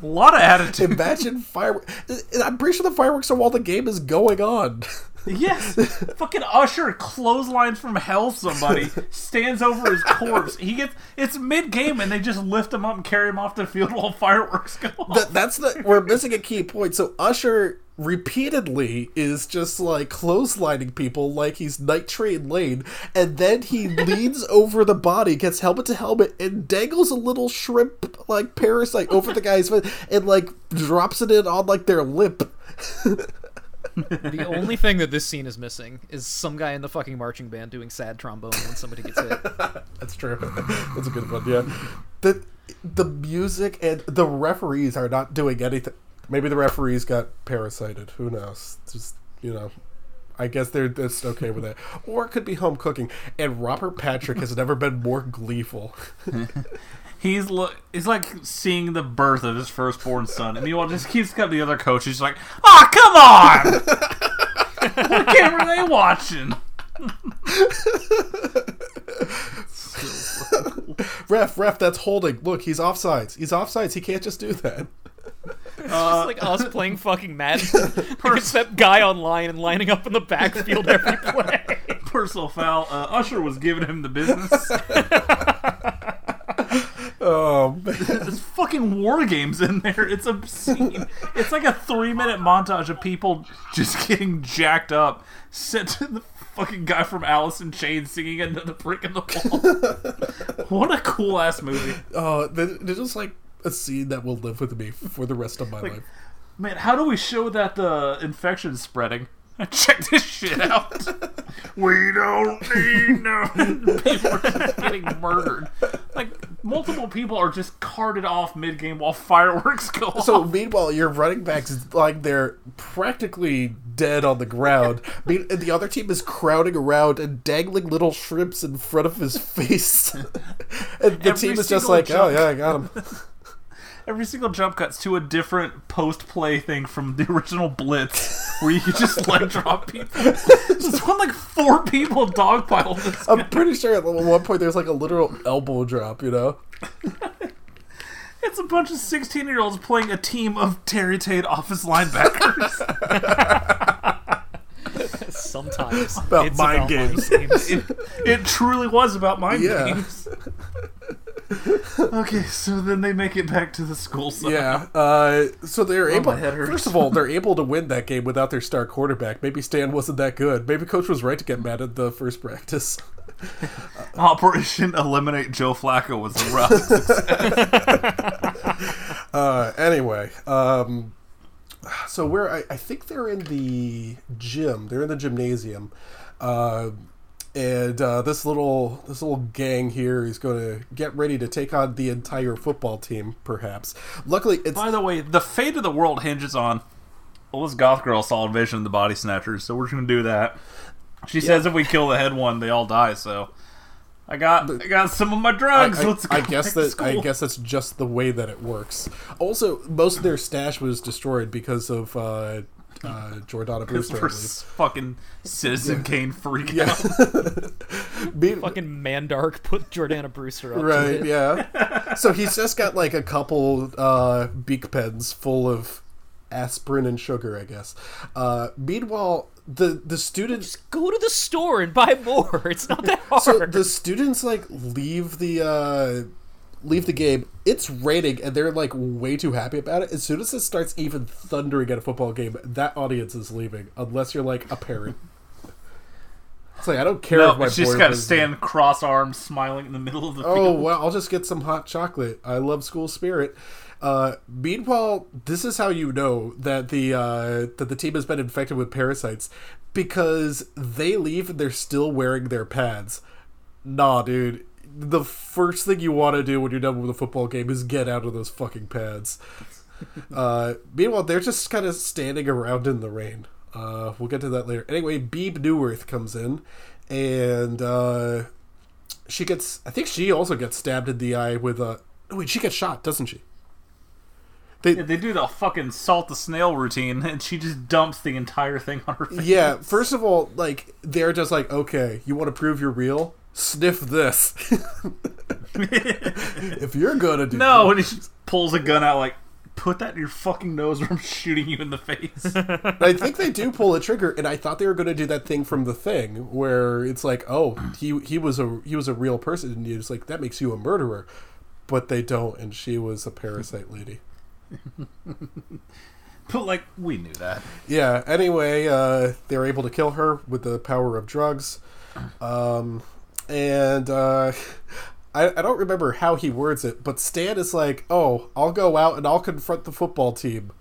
a lot of attitude. Imagine fireworks. I'm pretty sure the fireworks are while the game is going on. Yes, fucking Usher clotheslines from hell. Somebody stands over his corpse. He gets it's mid game, and they just lift him up and carry him off the field while fireworks go off. That, that's the we're missing a key point. So Usher repeatedly is just like clotheslining people like he's Night Train Lane, and then he leans over the body, gets helmet to helmet, and dangles a little shrimp like parasite over the guy's face, and like drops it in on like their lip. the only thing that this scene is missing is some guy in the fucking marching band doing sad trombone when somebody gets hit. That's true. That's a good one. Yeah, the the music and the referees are not doing anything. Maybe the referees got parasited. Who knows? Just you know, I guess they're just okay with that. Or it could be home cooking. And Robert Patrick has never been more gleeful. He's look. He's like seeing the birth of his firstborn son, and meanwhile, just keeps to the other coach. He's like, "Ah, come on! what game are they watching?" ref, ref, that's holding. Look, he's offsides. He's offsides. He can't just do that. It's just like us playing fucking Madden against that guy online and lining up in the backfield every play. Personal foul. Uh, Usher was giving him the business. Um, There's fucking war games in there. It's obscene. It's like a three minute montage of people just getting jacked up. sent to the fucking guy from Alice in Chains singing into the brick in the wall. what a cool ass movie. uh, they're just like a scene that will live with me for the rest of my life. Man, how do we show that the infection's spreading? Check this shit out. we don't need no. People are just getting murdered. Like multiple people are just carted off mid game while fireworks go off. So meanwhile, your running backs like they're practically dead on the ground. And the other team is crowding around and dangling little shrimps in front of his face. and the Every team is just like, oh yeah, I got him. Every single jump cuts to a different post play thing from the original Blitz, where you could just leg drop people. There's one like four people dogpile this. I'm pretty sure at one point there's like a literal elbow drop. You know. It's a bunch of 16 year olds playing a team of Terry Tate office linebackers. Sometimes About it's mind about games. mind games. it, it truly was about mind Yeah. games. okay, so then they make it back to the school side. Yeah. Uh, so they're able. my head hurts. First of all, they're able to win that game without their star quarterback. Maybe Stan wasn't that good. Maybe coach was right to get mad at the first practice. Operation Eliminate Joe Flacco was a rough. Uh, anyway, um, so where I, I think they're in the gym. They're in the gymnasium, uh, and uh, this little this little gang here is going to get ready to take on the entire football team. Perhaps. Luckily, it's By the way, the fate of the world hinges on. Well, this goth girl saw a vision of the body snatchers, so we're just gonna do that. She says if we kill the head one, they all die. So I got I got some of my drugs. I- Let's go I guess to that I guess that's just the way that it works. Also, most of their stash was destroyed because of uh, uh, Jordana Brewster. I for believe. fucking Citizen Kane freak Yeah. out. Be- Fucking Mandark put Jordana Brewster up to right it. yeah so he's just got like a couple uh Bic pens full of aspirin and sugar i guess uh meanwhile the the students just Go to the store and buy more. It's not that hard. so the students like leave the uh leave the game it's raining and they're like way too happy about it as soon as it starts even thundering at a football game that audience is leaving unless you're like a parent It's like I don't care No, if my she's got to stand cross arms, smiling in the middle of the Oh field. well, I'll just get some hot chocolate. I love school spirit. Uh, meanwhile, this is how you know that the uh, that the team has been infected with parasites because they leave and they're still wearing their pads. Nah, dude. The first thing you want to do when you're done with a football game is get out of those fucking pads. uh, meanwhile, they're just kind of standing around in the rain. Uh, we'll get to that later. Anyway, Beeb Neuwirth comes in, and uh, she gets. I think she also gets stabbed in the eye with a. Oh, wait, she gets shot, doesn't she? They, Yeah, they do the fucking salt the snail routine, and she just dumps the entire thing on her face. yeah. First of all, like they're just like, okay, you want to prove you're real? Sniff this. if you're gonna do No, and he just pulls a gun out, like, put that in your fucking nose, or I'm shooting you in the face. I think they do pull a trigger, and I thought they were going to do that thing from the thing where it's like, oh, he he was a he was a real person, and it's like that makes you a murderer, but they don't, and she was a parasite lady. but like, we knew that. Yeah. Anyway, uh, they were able to kill her with the power of drugs, um, and uh, I, I don't remember how he words it, but Stan is like, "Oh, I'll go out and I'll confront the football team,"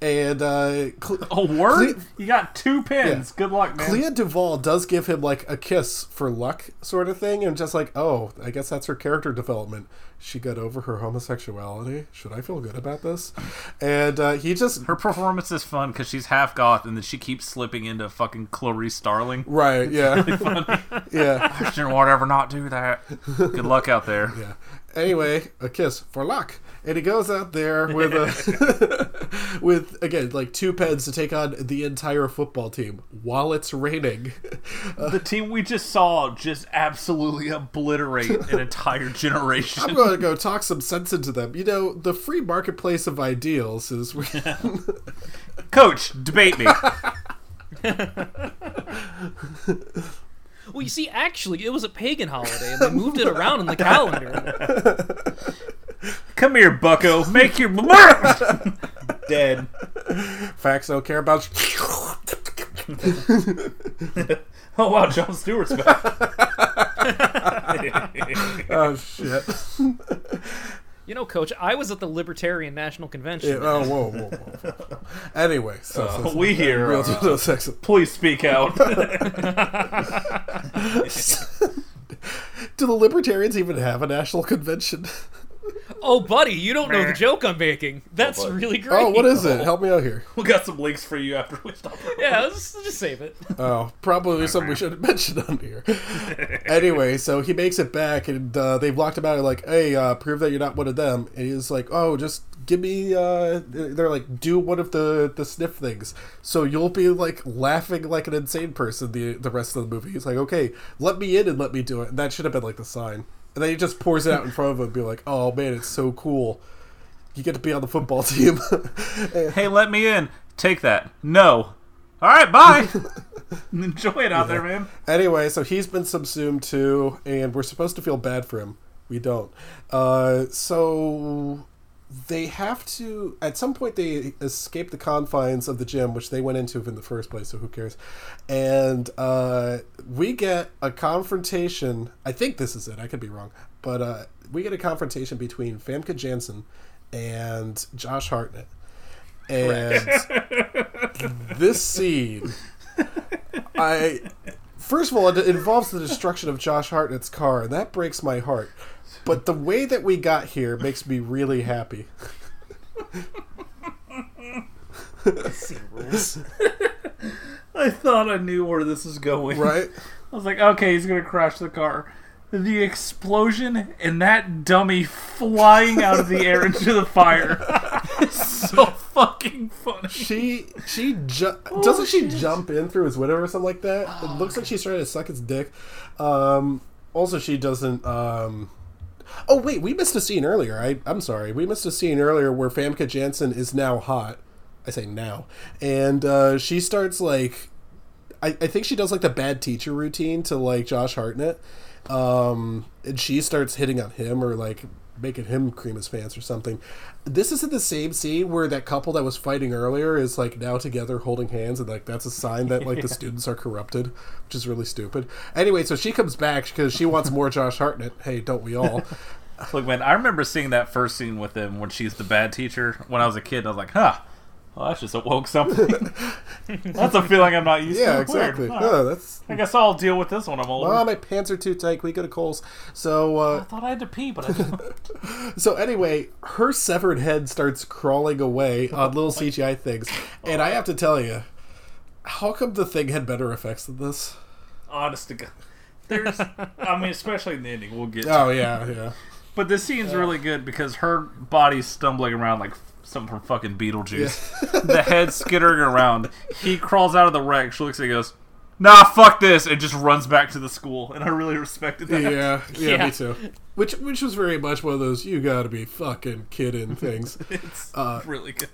and uh, Cle- A word? Cle- you got two pins. Yeah. Good luck, man. Clea DuVall does give him like a kiss for luck, sort of thing, and just like, oh, I guess that's her character development. She got over her homosexuality. Should I feel good about this? And uh, he just Her performance is fun because she's half goth, and then she keeps slipping into fucking Clarice Starling. right, yeah, yeah, I shouldn't whatever not do that. Good luck out there. yeah. Anyway, a kiss for luck, and he goes out there with a with again like two pens to take on the entire football team while it's raining. The team we just saw just absolutely obliterate an entire generation. I'm going to go talk some sense into them. You know, the free marketplace of ideals is. Coach, debate me. Well, you see, actually, it was a pagan holiday, and they moved it around in the calendar. Come here, Bucko. Make your m dead. Facts don't care about. Oh wow, Jon Stewart's back. oh shit! You know, Coach, I was at the Libertarian National Convention. Yeah, oh whoa, whoa, whoa, whoa. Anyway, so, so- so- we here. real uh, no sex. please speak out. Do the libertarians even have a national convention? Oh, buddy, you don't know the joke I'm making. That's really great. Oh, what is it? Help me out here. we got some links for you after we stop. Yeah, let's just save it. Oh, probably something we should mention on here. anyway, so he makes it back, and uh, they've locked him out. Like, hey, uh, prove that you're not one of them. And he's like, oh, just give me. Uh, they're like, do one of the the sniff things, so you'll be like laughing like an insane person the the rest of the movie. He's like, okay, let me in and let me do it. And that should have been like the sign. And then he just pours it out in front of him, and be like, oh man, it's so cool. You get to be on the football team. Hey, let me in. Take that. No. All right, bye. Enjoy it out there, man. Anyway, so he's been subsumed too, and we're supposed to feel bad for him. We don't. Uh, so they have to. At some point, they escape the confines of the gym, which they went into in the first place. So who cares? And uh, we get a confrontation. I think this is it. I could be wrong, but uh, we get a confrontation between Famke Janssen and Josh Hartnett. And this scene, I first of all, it involves the destruction of Josh Hartnett's car, and that breaks my heart. But the way that we got here makes me really happy. I thought I knew where this is going. Right? I was like, okay, he's gonna crash the car. The explosion and that dummy flying out of the air into the fire. is so fucking funny. She she ju- doesn't she jump in through his window or something like that? It looks like she's trying to suck his dick. Um, also, she doesn't. Um, oh wait, we missed a scene earlier. I I'm sorry, we missed a scene earlier where Famke Janssen is now hot. I say now, and uh, she starts like I, I think she does like the bad teacher routine to like Josh Hartnett. Um, and she starts hitting on him or like making him cream his pants or something. This isn't the same scene where that couple that was fighting earlier is like now together holding hands, and like that's a sign that like the students are corrupted, which is really stupid. Anyway, so she comes back because she wants more Josh Hartnett. Hey, don't we all? Look, man, I remember seeing that first scene with him when she's the bad teacher when I was a kid. I was like, huh. Well, that's just awoke something. that's a feeling I'm not used to. yeah, exactly. Huh. Oh, that's. I guess I'll deal with this when I'm older. Oh, my pants are too tight. We go to Coles. So, uh, I thought I had to pee, but I didn't. So anyway, her severed head starts crawling away on little CGI things, and I have to tell you, how come the thing had better effects than this? Honest to God. There's, I mean, especially in the ending, we'll get to Oh yeah, yeah. But this scene's really good because her body's stumbling around like something from fucking Beetlejuice. the head skittering around. He crawls out of the wreck. She looks at it and goes, Nah, fuck this, and just runs back to the school. And I really respected that. Yeah, yeah, Yeah. me too. Which which was very much one of those you gotta be fucking kidding things. It's Uh, really good.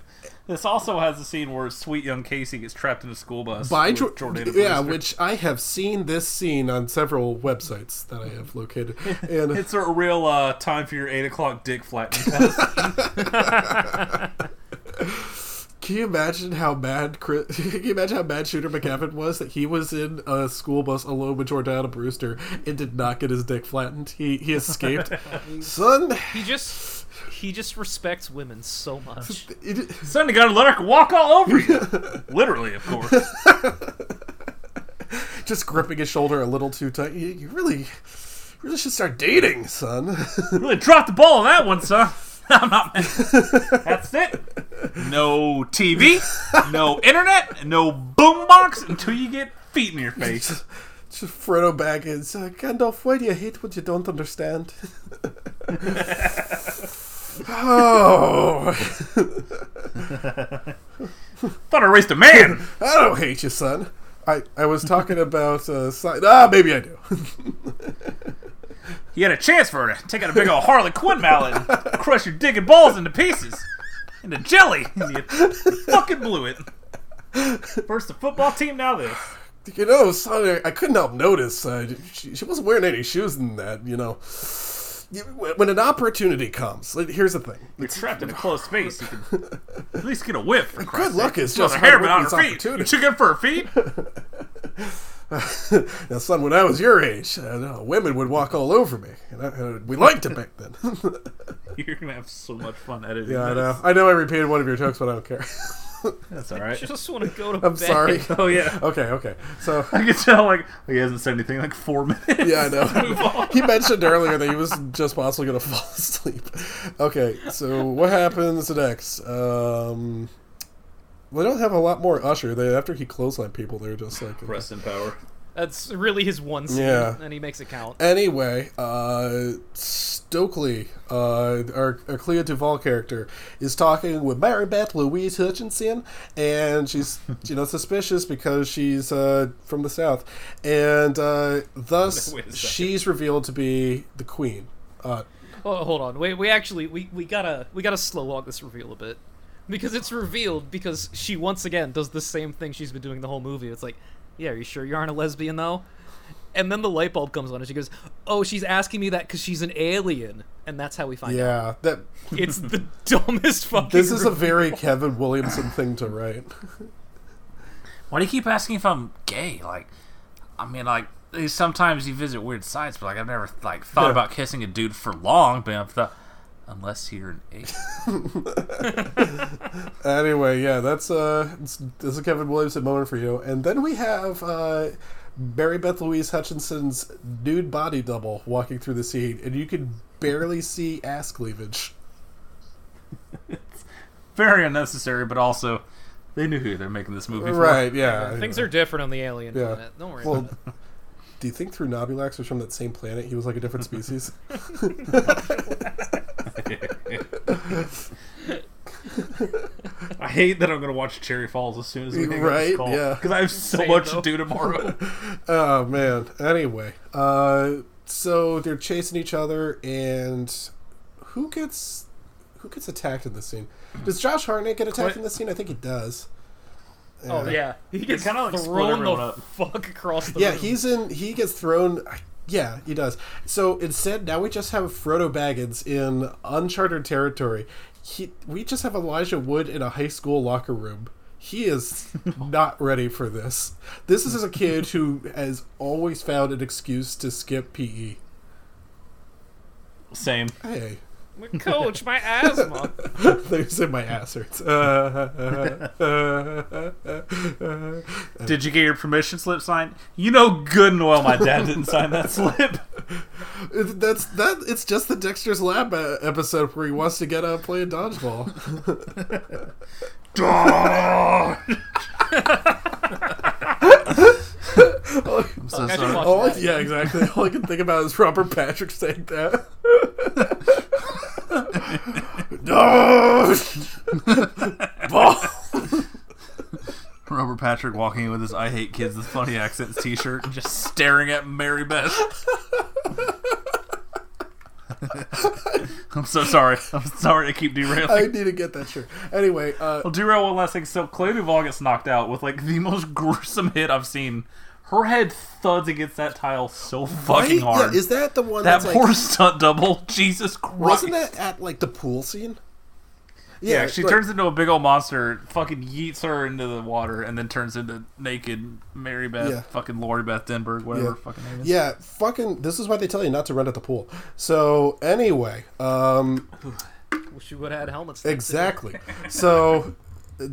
This also has a scene where sweet young Casey gets trapped in a school bus. By with Jor- Jordana yeah, Brewster. which I have seen this scene on several websites that I have located, and It's a real uh, time for your 8 o'clock dick flattening test. Can you imagine how mad Chris, Can you imagine how mad Shooter McGavin was that he was in a school bus alone with Jordana Brewster and did not get his dick flattened? He he escaped. Son, He just he just respects women so much. it, Son, you gotta let her walk all over you. Literally, of course. just gripping his shoulder a little too tight. You, you really, you really should start dating, son. Really dropped the ball on that one, son. I'm not. That's it. No TV, no internet, no boombox until you get feet in your face. Just Frodo Baggins. Uh, Gandalf, why do you hate what you don't understand? Oh, Thought I raised a man. I don't hate you, son. I, I was talking about uh, sci- ah maybe I do. You had a chance for her to take out a big old Harley Quinn mallet and crush your digging balls into pieces, into jelly, and you fucking blew it. First the football team, now this. You know, son, I, couldn't help notice. Uh, she, she wasn't wearing any shoes in that. You know, when an opportunity comes, here's the thing. You're trapped in a closed space. You can at least get a whiff. For Good luck sake. is just hair, but not work her feet. You took it for her feet. Now, son, when I was your age, uh, no, women would walk all over me, and I, uh, we liked it back then. You're gonna have so much fun editing. yeah, I this. know. I know I repeated one of your jokes, but I don't care. That's all right. I just want to go to I'm bed. sorry. Oh yeah. Okay, okay. So, I can tell like he hasn't said anything in, like four minutes. yeah, I know. he mentioned earlier that he was just possibly going to fall asleep. Okay, so what happens next? Um, we don't have a lot more Usher. They after he clotheslined people, they're just like Rest in power. That's really his one scene, Yeah. and he makes it count. Anyway, uh, Stokely, uh, our, our Clea DuVall character, is talking with Mary Beth Louise Hutchinson, and she's you know suspicious because she's uh, from the South, and uh, thus Wait a second. she's revealed to be the Queen. Uh, Oh, hold on. Wait, we actually we, we gotta we gotta slow walk this reveal a bit because it's revealed because she once again does the same thing she's been doing the whole movie. It's like, yeah, are you sure you aren't a lesbian though? And then the light bulb comes on and she goes, "Oh, she's asking me that because she's an alien," and that's how we find out. yeah, that It's the dumbest fucking. this is a reveal. very Kevin Williamson thing to write. Why do you keep asking if I'm gay? Like, I mean, like sometimes you visit weird sites, but like I've never like thought Yeah. about kissing a dude for long. But I've thought, unless you're an ape. Anyway, yeah, that's uh, it's, this is a Kevin Williamson moment for you. And then we have uh, Mary Beth Louise Hutchinson's nude body double walking through the scene, and you can barely see ass cleavage. Very unnecessary, but also they knew who they're making this movie for. Right? Yeah. Things are different on the alien Yeah. planet. Don't worry Well, about it. Do you think through Nobulax was from that same planet? He was like a different species. I hate that I'm gonna watch Cherry Falls as soon as we hang Right, this call. yeah. Because I have so Same, much though. to do tomorrow. oh man. Anyway, uh, so they're chasing each other, and who gets who gets attacked in this scene? Does Josh Hartnett get attacked in this scene? I think he does. Oh yeah, he gets kinda, like, split thrown the up. fuck across the Yeah, room. he's in. He gets thrown. Yeah, he does. So instead, now we just have Frodo Baggins in uncharted territory. He, we just have Elijah Wood in a high school locker room. He is not ready for this. This is a kid who has always found an excuse to skip. PE. Same. Hey, My coach, my asthma. they said my ass hurts. Did you get your permission slip signed? You know good and well my dad didn't sign that slip. That's that. It's just the Dexter's Lab uh, episode where he wants to get up playing dodgeball. I'm so I sorry. All, that. yeah, exactly. All I can think about is Robert Patrick saying that. no! Robert Patrick walking in with his "I hate kids" with funny accents T-shirt and just staring at Mary Beth. I'm so sorry. I'm sorry to keep derailing. I need to get that shirt. Anyway, uh, Well, derail one last thing. So Clea DuVall gets knocked out with like the most gruesome hit I've seen. Her head thuds against that tile so fucking right? hard. Yeah, is that the one that that's poor like, stunt double? Jesus Christ! wasn't that at like the pool scene? Yeah, she like- turns into a big old monster, fucking yeets her into the water, and then turns into naked Mary Beth, Yeah. fucking Lori Beth Denberg, whatever her fucking name is. Yeah, fucking. This is why they tell you not to run at the pool. So anyway, um, Wish you would have had helmets. exactly. So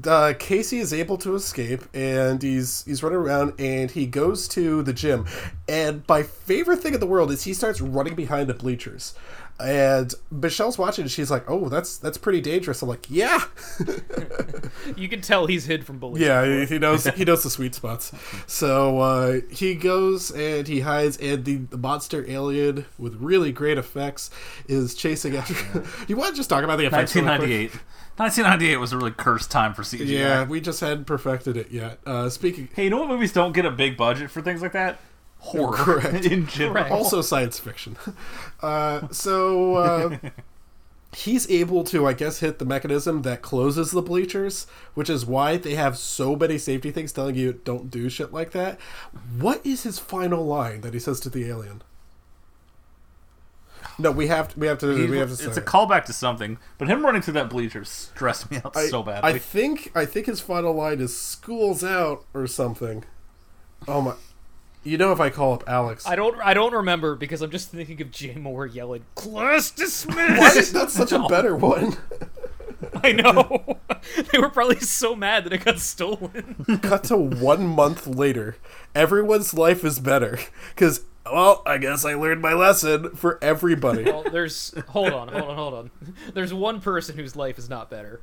uh, Casey is able to escape, and he's he's running around, and he goes to the gym. And my favorite thing in the world is he starts running behind the bleachers. And Michelle's watching, and she's like, "Oh, that's that's pretty dangerous." I'm like, "Yeah, You can tell he's hid from bullies. yeah." He, he knows he knows the sweet spots. So uh, he goes and he hides, and the, the monster alien with really great effects is chasing after. you want to just talk about the effects? 1998. 1998 was a really cursed time for CGI. Yeah, we just hadn't perfected it yet. Uh, speaking, Hey, you know what movies don't get a big budget for things like that? Horror Correct. in general. Correct. also science fiction. Uh, so uh, he's able to, I guess, hit the mechanism that closes the bleachers, which is why they have so many safety things telling you don't do shit like that. What is his final line that he says to the alien? No, we have to. We have to. He- we have to. it's a it. callback to something, but him running through that bleacher stressed me out I, so badly. I think. I think his final line is "School's out" or something. Oh my! You know, if I call up Alex, I don't. I don't remember because I'm just thinking of Jay Mohr yelling "Class Why dismissed." is that such a better one? I know. they were probably so mad that it got stolen. Cut to one month later. Everyone's life is better. Because, well, I guess I learned my lesson for everybody. well, there's. Hold on. Hold on. Hold on. There's one person whose life is not better,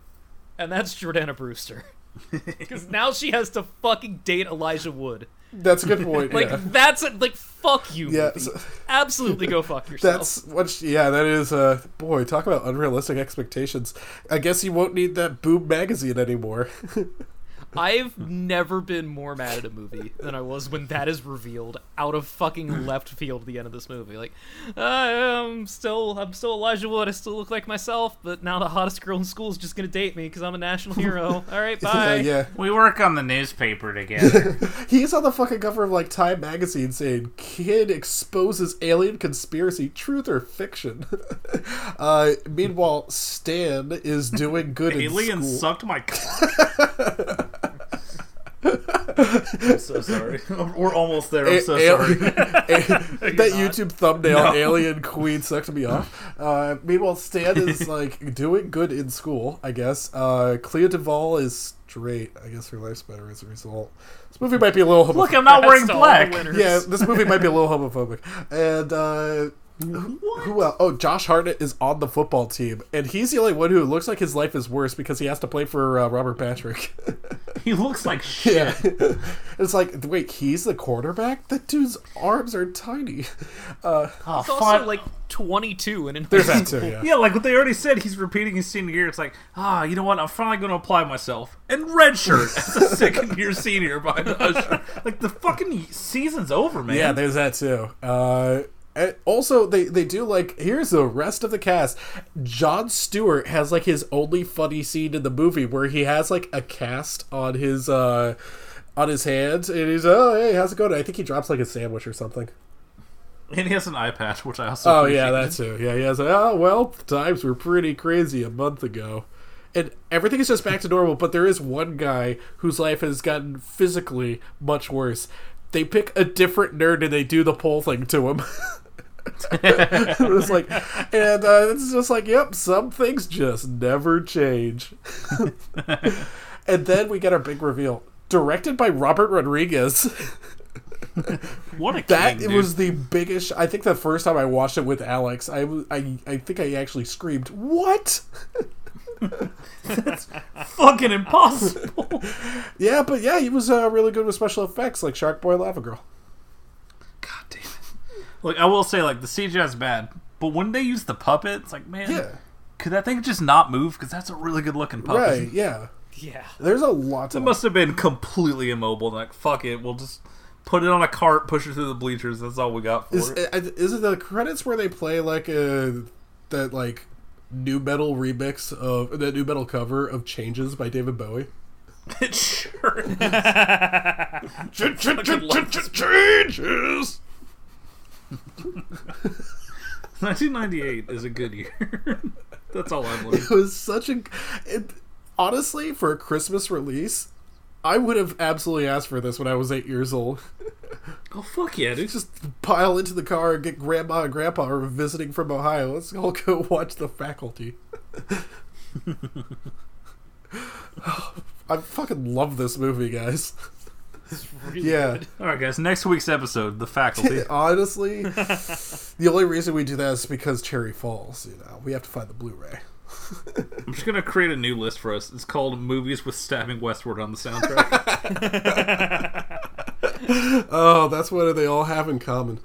and that's Jordana Brewster. Because now she has to fucking date Elijah Wood. That's a good point. Like yeah. that's a, like fuck you. Yeah, so- Absolutely go fuck yourself. That's what. She, yeah, that is. Uh, boy, talk about unrealistic expectations. I guess you won't need that boob magazine anymore. I've never been more mad at a movie than I was when that is revealed out of fucking left field at the end of this movie. Like, I'm still, I'm still Elijah Wood. I still look like myself, but now the hottest girl in school is just gonna date me because I'm a national hero. All right, bye. Uh, yeah, we work on the newspaper together. he's on the fucking cover of like Time magazine saying "Kid exposes alien conspiracy, truth or fiction." uh, meanwhile, Stan is doing good in Alien school. sucked my cock. I'm so sorry. We're almost there. I'm so al- sorry. a- that YouTube thumbnail, No. alien queen sucked me off. Uh, meanwhile, Stan is like doing good in school, I guess. Uh, Clea DuVall is straight. I guess her life's better as a result. This movie might be a little homophobic. Look, I'm not wearing That's to all the black. yeah, this movie might be a little homophobic. And uh, who else? Oh, Josh Hartnett is on the football team, and he's the only one who looks like his life is worse because he has to play for uh, Robert Patrick. He looks like shit. yeah, it's like wait, he's the quarterback. That dude's arms are tiny. Uh, Oh, He's also fuck. like 22 and in there's that too. Yeah. Yeah, like what they already said, he's repeating his senior year. It's like, ah, you know what? I'm finally going to apply myself. And redshirt as a second year senior by the usher. Like, the fucking season's over, man. Yeah, there's that too. Uh, and also, they they do like here's the rest of the cast. Jon Stewart has like his only funny scene in the movie where he has like a cast on his uh on his hands, and he's oh hey how's it going? I think he drops like a sandwich or something. And he has an eye patch, which I also. Oh yeah, that too. Yeah, he has. A, oh well, times were pretty crazy a month ago, and everything is just back to normal. But there is one guy whose life has gotten physically much worse. They pick a different nerd and they do the pole thing to him. it's like, and uh, it's just like, yep, some things just never change. and then we get our big reveal, directed by Robert Rodriguez. What a That king, it was the biggest. I think the first time I watched it with Alex, I I I think I actually screamed, "What?" That's fucking impossible. Yeah, but yeah, he was uh, really good with special effects, like Shark Boy, Lava Girl. God damn it. Look, I will say, like the CGI is bad, but when they use the puppet, it's like, man, Yeah, could that thing just not move? Because that's a really good looking puppet. right. Yeah, Yeah. there's a lot. It must have been completely immobile. Like, fuck it, we'll just put it on a cart, push it through the bleachers. That's all we got for is it. uh, it the credits where they play like a that like new metal remix of that new metal cover of Changes by David Bowie? It sure. Changes. 1998 is a good year. That's all I'm looking. It was such a. It, honestly, for a Christmas release, I would have absolutely asked for this when I was eight years old. Oh fuck yeah, dude! Just pile into the car and get grandma and grandpa are visiting from Ohio. Let's all go watch The Faculty. I fucking love this movie, guys. Really Yeah. good. All right, guys. Next week's episode, the faculty. Honestly, the only reason we do that is because Cherry Falls. You know, we have to find the Blu-ray. I'm just gonna create a new list for us. It's called "Movies with Stabbing Westward" on the soundtrack. Oh, that's what they all have in common.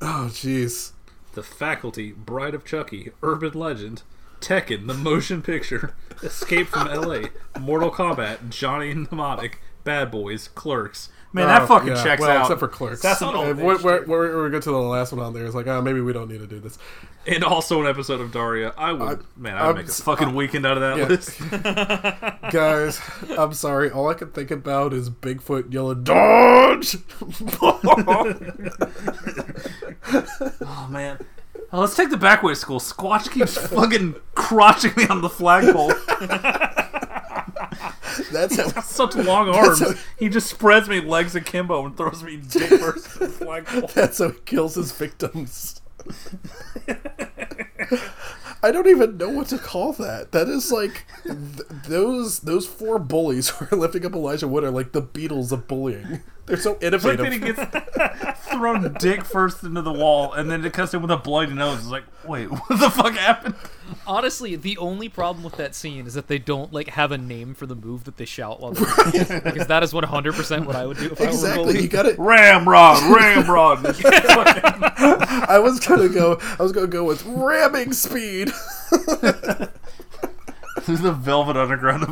Oh, jeez. the Faculty, Bride of Chucky, Urban Legend, Tekken, the motion picture, Escape from L.A., Mortal Kombat, Johnny Mnemonic, Bad Boys, Clerks. Man, that Oh, fucking yeah. checks well, out. except for Clerks. That's an Uh, old we're, we're, we're, we're going to the last one on there. It's like, oh, maybe we don't need to do this. and also an episode of Daria. I would, I'm- man, I'd I'm make a fucking uh, weekend out of that yeah. list. Guys, I'm sorry. All I can think about is Bigfoot yelling, Dodge! Oh man. Oh, let's take the back way to school. Squatch keeps fucking crotching me on the flagpole. That's how. Such long arms. how- He just spreads me legs akimbo and throws me dick first. That's how he kills his victims. I don't even know what to call that. That is like th- those those four bullies who are lifting up Elijah Wood are like the Beatles of bullying. They're so Like innovative. then he gets thrown dick first into the wall, and then it cuts him with a bloody nose. It's like, wait, what the fuck happened? Honestly, the only problem with that scene is that they don't like have a name for the move that they shout while they're because that is 100% what I would do if I were a exactly. bully. You got it. Ramrod, Ramrod. I was gonna go. I was gonna go with ramming speed. This is the Velvet Underground of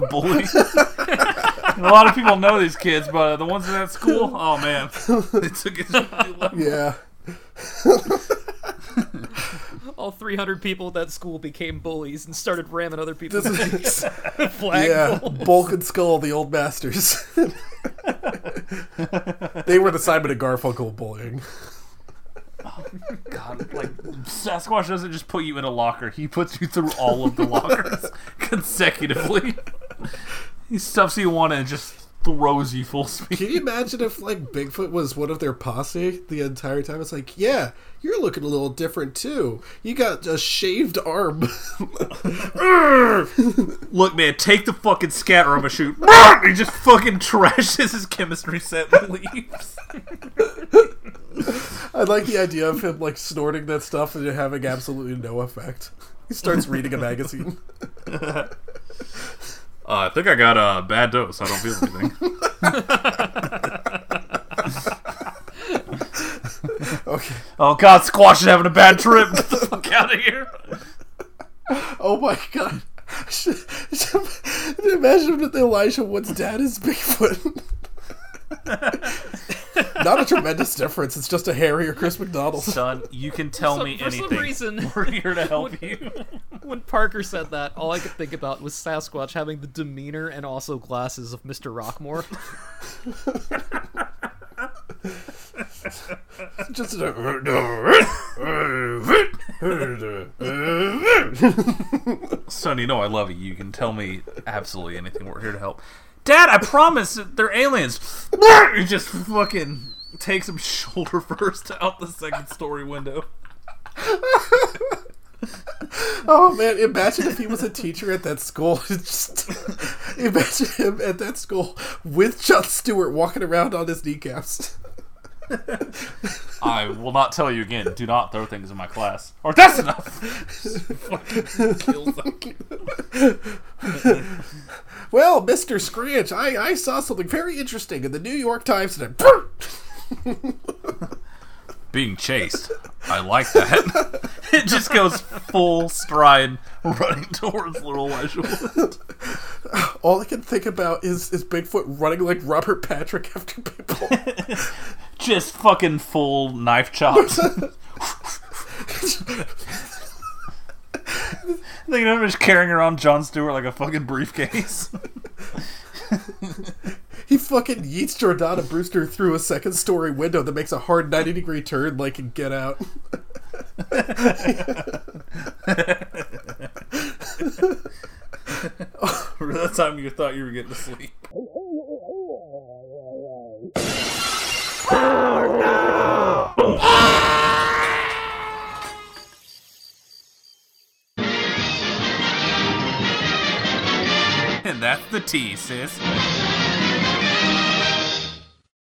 bullying. a lot of people know these kids, but uh, the ones in that school, oh man, they took it. to a new level. yeah. All 300 people at that school became bullies and started ramming other people's This is, flag yeah. poles. Bulk and Skull, the old masters. they were the Simon and Garfunkel bullying. God, like Sasquatch doesn't just put you in a locker; he puts you through all of the lockers consecutively. He stuffs you one and just throws you full speed. Can you imagine if like Bigfoot was one of their posse the entire time? It's like, yeah, you're looking a little different too. You got a shaved arm. Look, man, take the fucking scatter. I'm gonna shoot. he just fucking trashes his chemistry set and leaves. I like the idea of him like snorting that stuff and it having absolutely no effect. He starts reading a magazine. Uh, I think I got a bad dose. I don't feel anything. Okay. oh God, Squatch is having a bad trip. Get the fuck out of here. Oh my god. Imagine that Elijah Wood's dad is Bigfoot. Not a tremendous difference. It's just a hairier Chris McDonald. Son, you can tell So- me for anything. some reason- We're here to help you. When Parker said that, all I could think about was Sasquatch having the demeanor and also glasses of Mr. Rockmore. Just Son, you know I love you. You can tell me absolutely anything. We're here to help. Dad, I promise they're aliens. He just fucking takes him shoulder first out the second story window. Oh man, imagine if he was a teacher at that school. Just imagine him at that school with Jon Stewart walking around on his kneecaps. I will not tell you again. Do not throw things in my class. Or that's enough. Well, Mr. Scranch, I, I saw something very interesting in the New York Times today. Being chased. I like that. it just goes full stride running towards Little Wedgwood. All I can think about is, is Bigfoot running like Robert Patrick after people. Just fucking full knife chops. Thinking of him just carrying around Jon Stewart like a fucking briefcase. he fucking yeets Jordana Brewster through a second story window that makes a hard 90 degree turn like in Get Out. For that time you thought you were getting to sleep. Oh, And that's the T, sis.